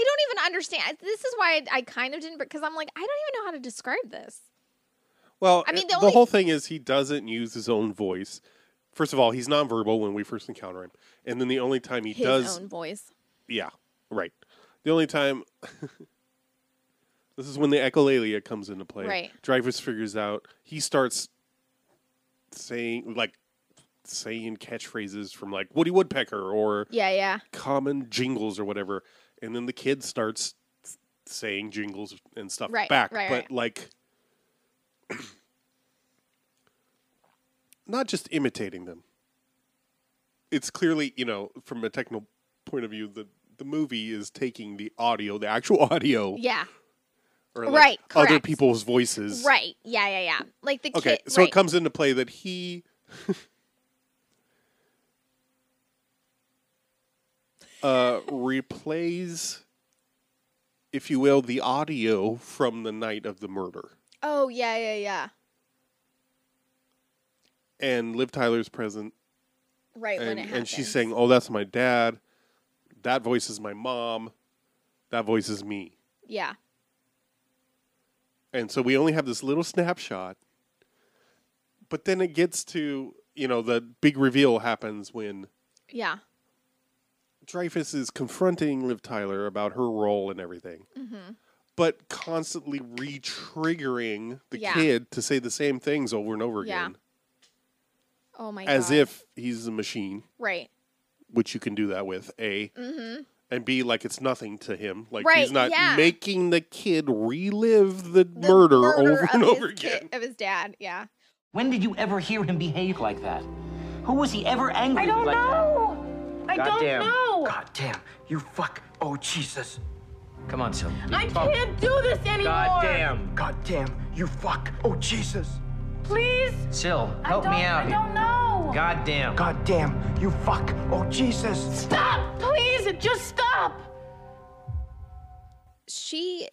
don't even understand. This is why I, I kind of didn't, because I'm like, I don't even know how to describe this. well, I mean, the the, whole thing is he doesn't use his own voice. First of all, he's nonverbal when we first encounter him, and then the only time he His does, his own voice. yeah, right. The only time. this is when the echolalia comes into play. Right. Dreyfuss figures out he starts saying like saying catchphrases from like Woody Woodpecker or Yeah, yeah. common jingles or whatever, and then the kid starts saying jingles and stuff Right, back, right, but right. like not just imitating them. It's clearly, you know, from a technical point of view, the the movie is taking the audio, the actual audio, Yeah. or like Right, other people's voices. Right. Yeah, yeah, yeah. Like the Okay, kid. so right. it comes into play that he uh, replays, if you will, the audio from the night of the murder. Oh, yeah, yeah, yeah. And Liv Tyler's present, Right when and, it and she's saying, "Oh, that's my dad. That voice is my mom. That voice is me." Yeah. And so we only have this little snapshot. But then it gets to, you know, the big reveal happens when Yeah. Dreyfuss is confronting Liv Tyler about her role and everything, Mm-hmm. but constantly re triggering the Yeah. kid to say the same things over and over Yeah. again, Oh my as god. if he's a machine, Right. Which you can do that with, A, Mm-hmm. and B, like it's nothing to him. Like Right, he's not yeah. making the kid relive the, The murder, murder over and his over kid- again. of his dad. Yeah. When did you ever hear him behave like that? Who was he ever angry I don't like know. I that? don't Goddamn. know. Goddamn. You fuck. Oh, Jesus. Come on, Sylvia. I Talk. can't do this anymore. Goddamn. Goddamn. You fuck. Oh, Jesus. Please. Sil, help me out. I don't know. God damn. God damn, you fuck. Oh, Jesus. Stop, please. Just stop. She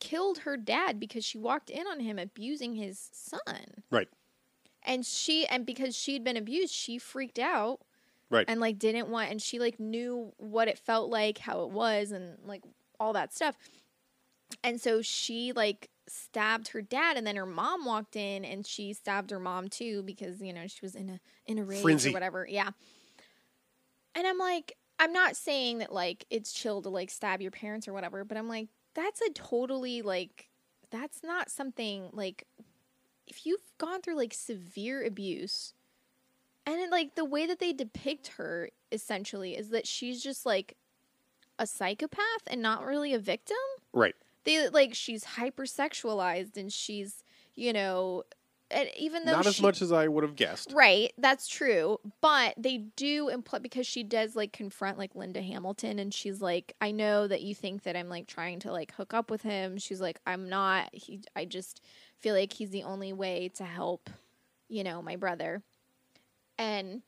killed her dad because she walked in on him abusing his son. Right. And she and because she'd been abused, she freaked out Right. and like didn't want and she like knew what it felt like, how it was and like all that stuff. And so she like stabbed her dad and then her mom walked in and she stabbed her mom too because you know she was in a in a rage Frenzy. or whatever. Yeah. And I'm like I'm not saying that like it's chill to like stab your parents or whatever, but I'm like that's a totally like that's not something like if you've gone through like severe abuse and it, like the way that they depict her essentially is that she's just like a psychopath and not really a victim Right. They like she's hypersexualized and she's you know and even though Not as much as I would have guessed. Right, that's true. But they do imply because she does like confront like Linda Hamilton and she's like, I know that you think that I'm like trying to like hook up with him. She's like, I'm not. He I just feel like he's the only way to help, you know, my brother. And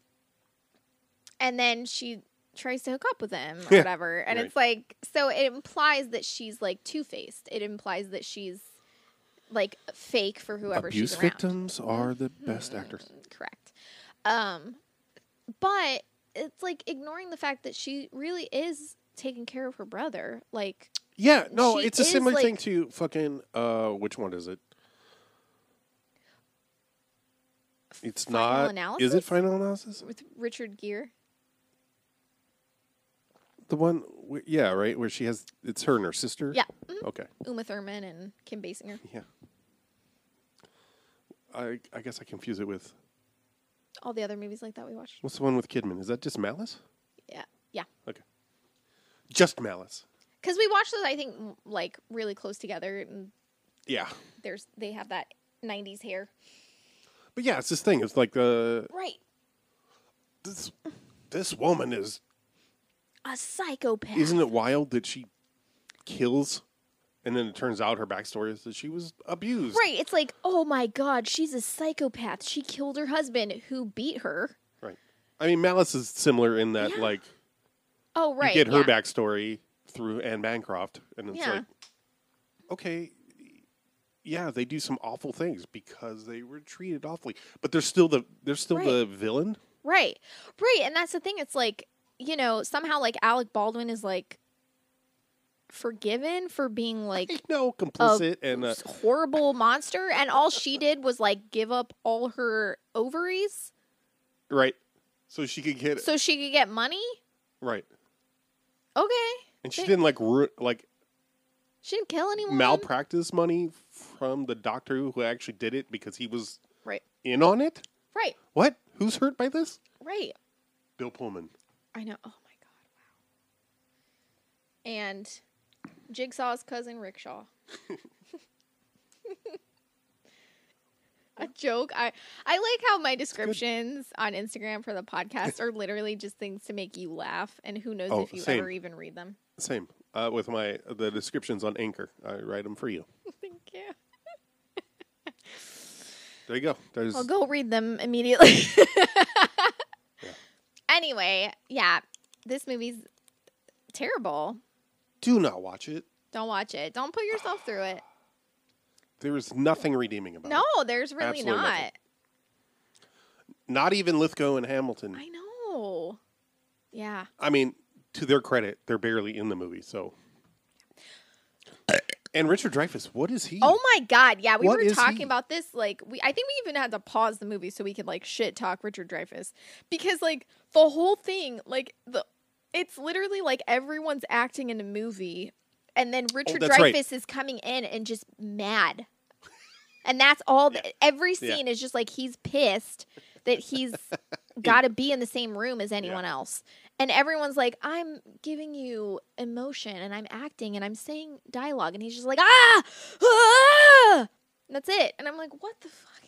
and then she tries to hook up with him or whatever. And right. it's like so it implies that she's like two faced. It implies that she's like fake for whoever Abuse she's around. victims are the best actors. Correct. Um, but it's like ignoring the fact that she really is taking care of her brother. Like, Yeah, no, it's a similar thing to fucking uh which one is it? It's Final not Is it final analysis? with Richard Gere. The one wh- yeah, right, where she has it's her and her sister? Yeah. mhm. Okay. Uma Thurman and Kim Basinger. Yeah. I I guess I confuse it with All the other movies like that we watched. what's the one with Kidman? Is that just Malice? Yeah. Yeah. Okay. Just Malice. Because we watched those, I think, m- like really close together. And Yeah. there's they have that 90s hair. But yeah, it's this thing. It's like the Right. this this woman is A psychopath. isn't it wild that she kills and then it turns out her backstory is that she was abused. Right. It's like, oh my God, she's a psychopath. She killed her husband who beat her. Right. I mean Malice is similar in that Yeah. like Oh, right. you get her yeah. backstory through Anne Bancroft, and it's Yeah. like, okay, yeah, they do some awful things because they were treated awfully, but they're still the they're still the villain. Right. Right. And that's the thing. It's like, you know, somehow like Alec Baldwin is like forgiven for being like No, complicit and uh, horrible monster. And all she did was like give up all her ovaries right, so she could get so she could get money. right, Okay. and she They- didn't like ru- like She didn't kill anyone. malpractice money from the doctor who actually did it because he was Right. in on it. Right. What? Who's hurt by this? Right. Bill Pullman. I know. Oh my god! Wow. And Jigsaw's cousin Rickshaw. A joke. I I like how my descriptions on Instagram for the podcast are literally just things to make you laugh, and who knows Oh, if you same. ever even read them. Same uh, with my the descriptions on Anchor. I write them for you. Thank you. There you go. There's I'll go read them immediately. Anyway, yeah, this movie's terrible. do not watch it. Don't watch it. Don't put yourself through it. There is nothing redeeming about it. No, there's really Absolutely not. nothing. Not even Lithgow and Hamilton. I know. Yeah. I mean, to their credit, they're barely in the movie. So, and Richard Dreyfuss, what is he? Oh my god, yeah, we What were talking he? about this like we I think we even had to pause the movie so we could like shit talk Richard Dreyfuss because like the whole thing like the it's literally like everyone's acting in a movie and then Richard Oh, that's right. Dreyfuss is coming in and just mad. And that's all the, every Yeah. scene is just like he's pissed that he's got to be in the same room as anyone else. And everyone's like, I'm giving you emotion and I'm acting and I'm saying dialogue. And he's just like, ah, ah! That's it. And I'm like, what the shit?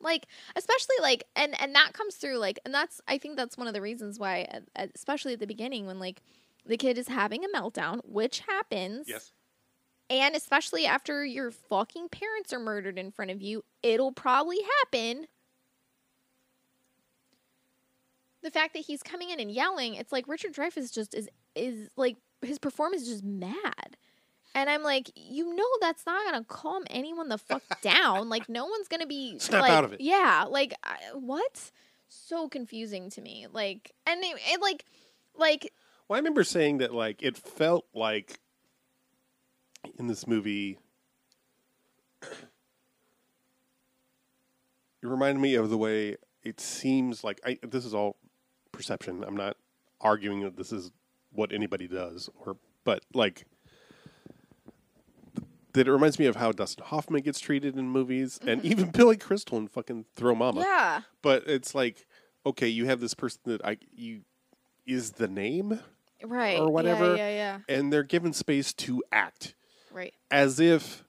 Like, especially like, and, and that comes through like, and that's, I think that's one of the reasons why, especially at the beginning when like the kid is having a meltdown, which happens yes. And especially after your fucking parents are murdered in front of you, it'll probably happen. The fact that he's coming in and yelling, it's like Richard Dreyfuss just is is like his performance is just mad. And I'm like, you know, that's not gonna calm anyone the fuck down. Like, no one's gonna be Snap like, out of it. Yeah, like I, what? So confusing to me. Like, and it, it like, like Well, I remember saying that like it felt like in this movie it reminded me of the way it seems like I this is all perception. I'm not arguing that this is what anybody does or but like that it reminds me of how Dustin Hoffman gets treated in movies and mm-hmm. even Billy Crystal in fucking Throw Momma yeah, but it's like okay you have this person that i you is the name right or whatever Yeah, yeah, yeah. and they're given space to act. Right. as if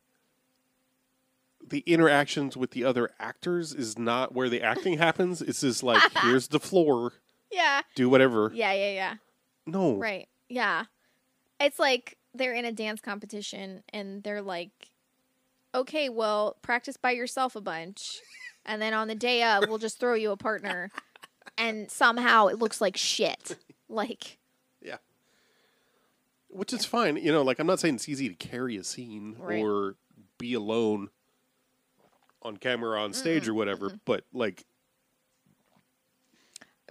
the interactions with the other actors is not where the acting happens it's just like here's the floor Yeah. do whatever Yeah, yeah, yeah. no Right. Yeah. It's like they're in a dance competition and they're like, okay, well, practice by yourself a bunch. And then on the day of, we'll just throw you a partner. And somehow it looks like shit. Like, yeah which is fine you know like i'm not saying it's easy to carry a scene Right. or be alone on camera on stage mm-hmm. or whatever mm-hmm. but like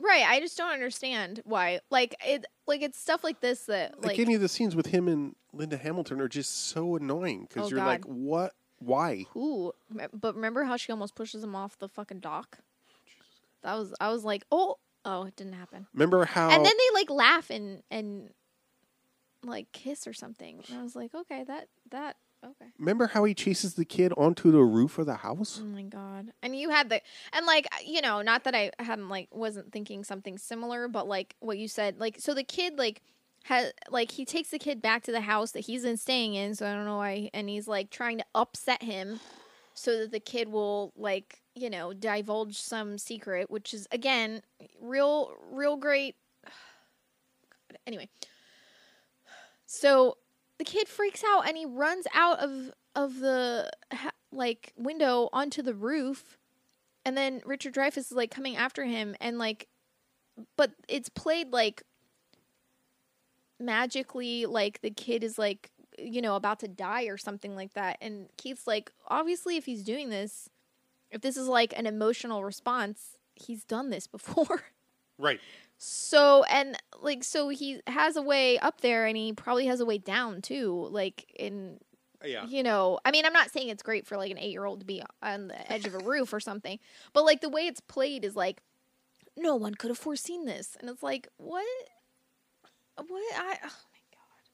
right. I just don't understand why. Like, it, like, it's stuff like this that, like, like, any of the scenes with him and Linda Hamilton are just so annoying because Oh, you're God. like, what? Why? Who? but remember how she almost pushes him off the fucking dock? That was I was like, oh, oh, it didn't happen. Remember how? And then they like laugh and and like kiss or something. And I was like, okay, that that okay. remember how he chases the kid onto the roof of the house? Oh my god! And you had the and like uh, you know, not that I hadn't like wasn't thinking something similar, but like what you said, like so the kid like has like he takes the kid back to the house that he's been staying in. So I don't know why, and he's like trying to upset him so that the kid will like you know divulge some secret, which is again real real great. God, anyway, so the kid freaks out and he runs out of of the like window onto the roof. And then Richard Dreyfuss is like coming after him and like but it's played like magically like the kid is like you know about to die or something like that. And Keith's like obviously if he's doing this if this is like an emotional response he's done this before. Right. So and like so he has a way up there and he probably has a way down too like in uh, Yeah. you know i mean i'm not saying it's great for like an eight year old to be on the edge of a roof or something but like the way it's played is like no one could have foreseen this and it's like what what i oh my god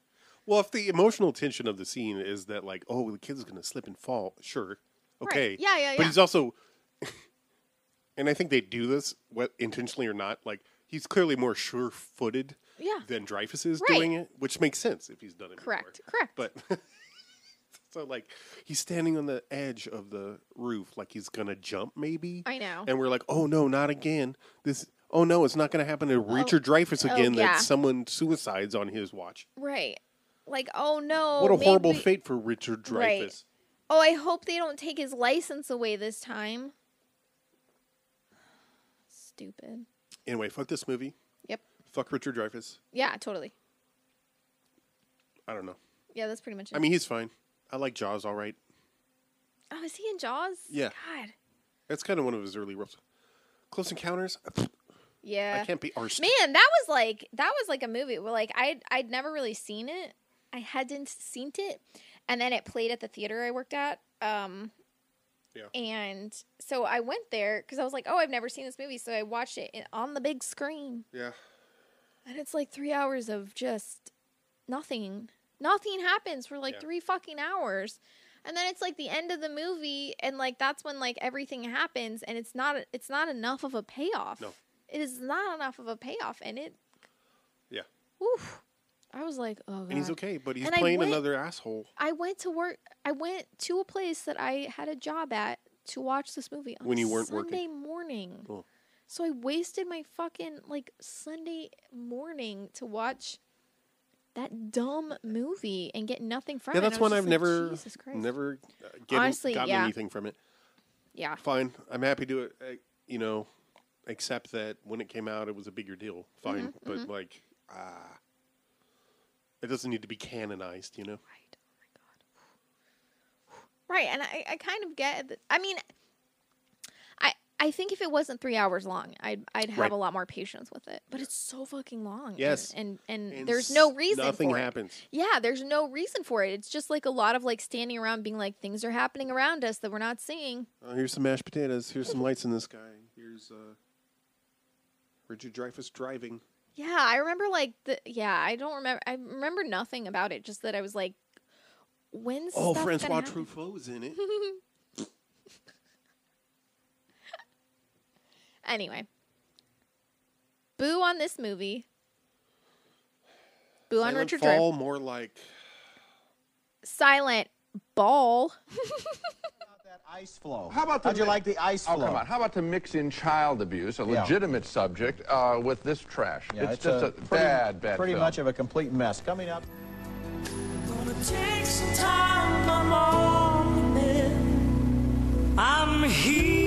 Well, if the emotional tension of the scene is that, like, oh, the kid's going to slip and fall, sure, okay, Right. Yeah, yeah, But he's also, and I think they do this, what intentionally or not. Like, he's clearly more sure-footed yeah than Dreyfuss is Right. doing it, which makes sense if he's done it. correct before. correct But so, like, he's standing on the edge of the roof, like he's gonna jump, maybe. i know and we're like, oh no, not again. This, oh no, it's not to happen to oh. Richard Dreyfuss oh, again. yeah. That someone suicides on his watch. right like oh no what a horrible fate for Richard Dreyfuss. Right. oh i hope they don't take his license away this time stupid Anyway, fuck this movie. Yep. Fuck Richard Dreyfuss. Yeah, totally. I don't know. Yeah, that's pretty much it. I mean, he's fine. I like Jaws, all right. oh, is he in Jaws? Yeah. God. That's kind of one of his early roles. Close Encounters. Yeah. I can't be arsed. Man, that was like that was like a movie where like I I'd never really seen it. I hadn't seen it, and then it played at the theater I worked at. Um, Yeah. And so I went there because I was like, oh, I've never seen this movie, so I watched it on the big screen, Yeah. and it's like three hours of just nothing. Nothing happens for like Yeah. three fucking hours. And then it's like the end of the movie, and like that's when like everything happens, and it's not it's not enough of a payoff. No. It is not enough of a payoff, and it Yeah. Oof. I was like, oh god. And he's okay, but he's And playing went- another asshole. I went to work. I went to a place that I had a job at to watch this movie on When you weren't Sunday working. morning. Oh. So I wasted my fucking like Sunday morning to watch that dumb movie and get nothing from Yeah, it. that's I one I've like, never, never uh, get, Honestly, gotten yeah. anything from it. Yeah. Fine, I'm happy to, uh, you know, accept that when it came out, it was a bigger deal. Fine, Mm-hmm, but like, ah, it doesn't need to be canonized, you know. Right. Oh my god. Right, and I, I kind of get. I mean, I I think if it wasn't three hours long, I'd I'd have Right. a lot more patience with it. But it's so fucking long. Yes. and and, And there's no reason. Nothing happens. It. Yeah, there's no reason for it. It's just like a lot of like standing around, being like, things are happening around us that we're not seeing. Uh, here's some mashed potatoes. Here's some lights in the sky. Here's uh, Richard Dreyfuss driving. Yeah, I remember like the yeah. I don't remember. I remember nothing about it. Just that I was like, when's Oh, Francois happen? Truffaut's in it. Anyway, boo on this movie. Boo on Richard Fall, Dreyfuss. more like Silent Ball. Ice flow. How about the How'd you like the ice flow? Oh, come on. How about to mix in child abuse, a Yeah. legitimate subject, uh, with this trash? Yeah, it's, just a, pretty, bad, bad Pretty film. much of a complete mess. Coming up. Gonna take some time, I'm on. I'm here.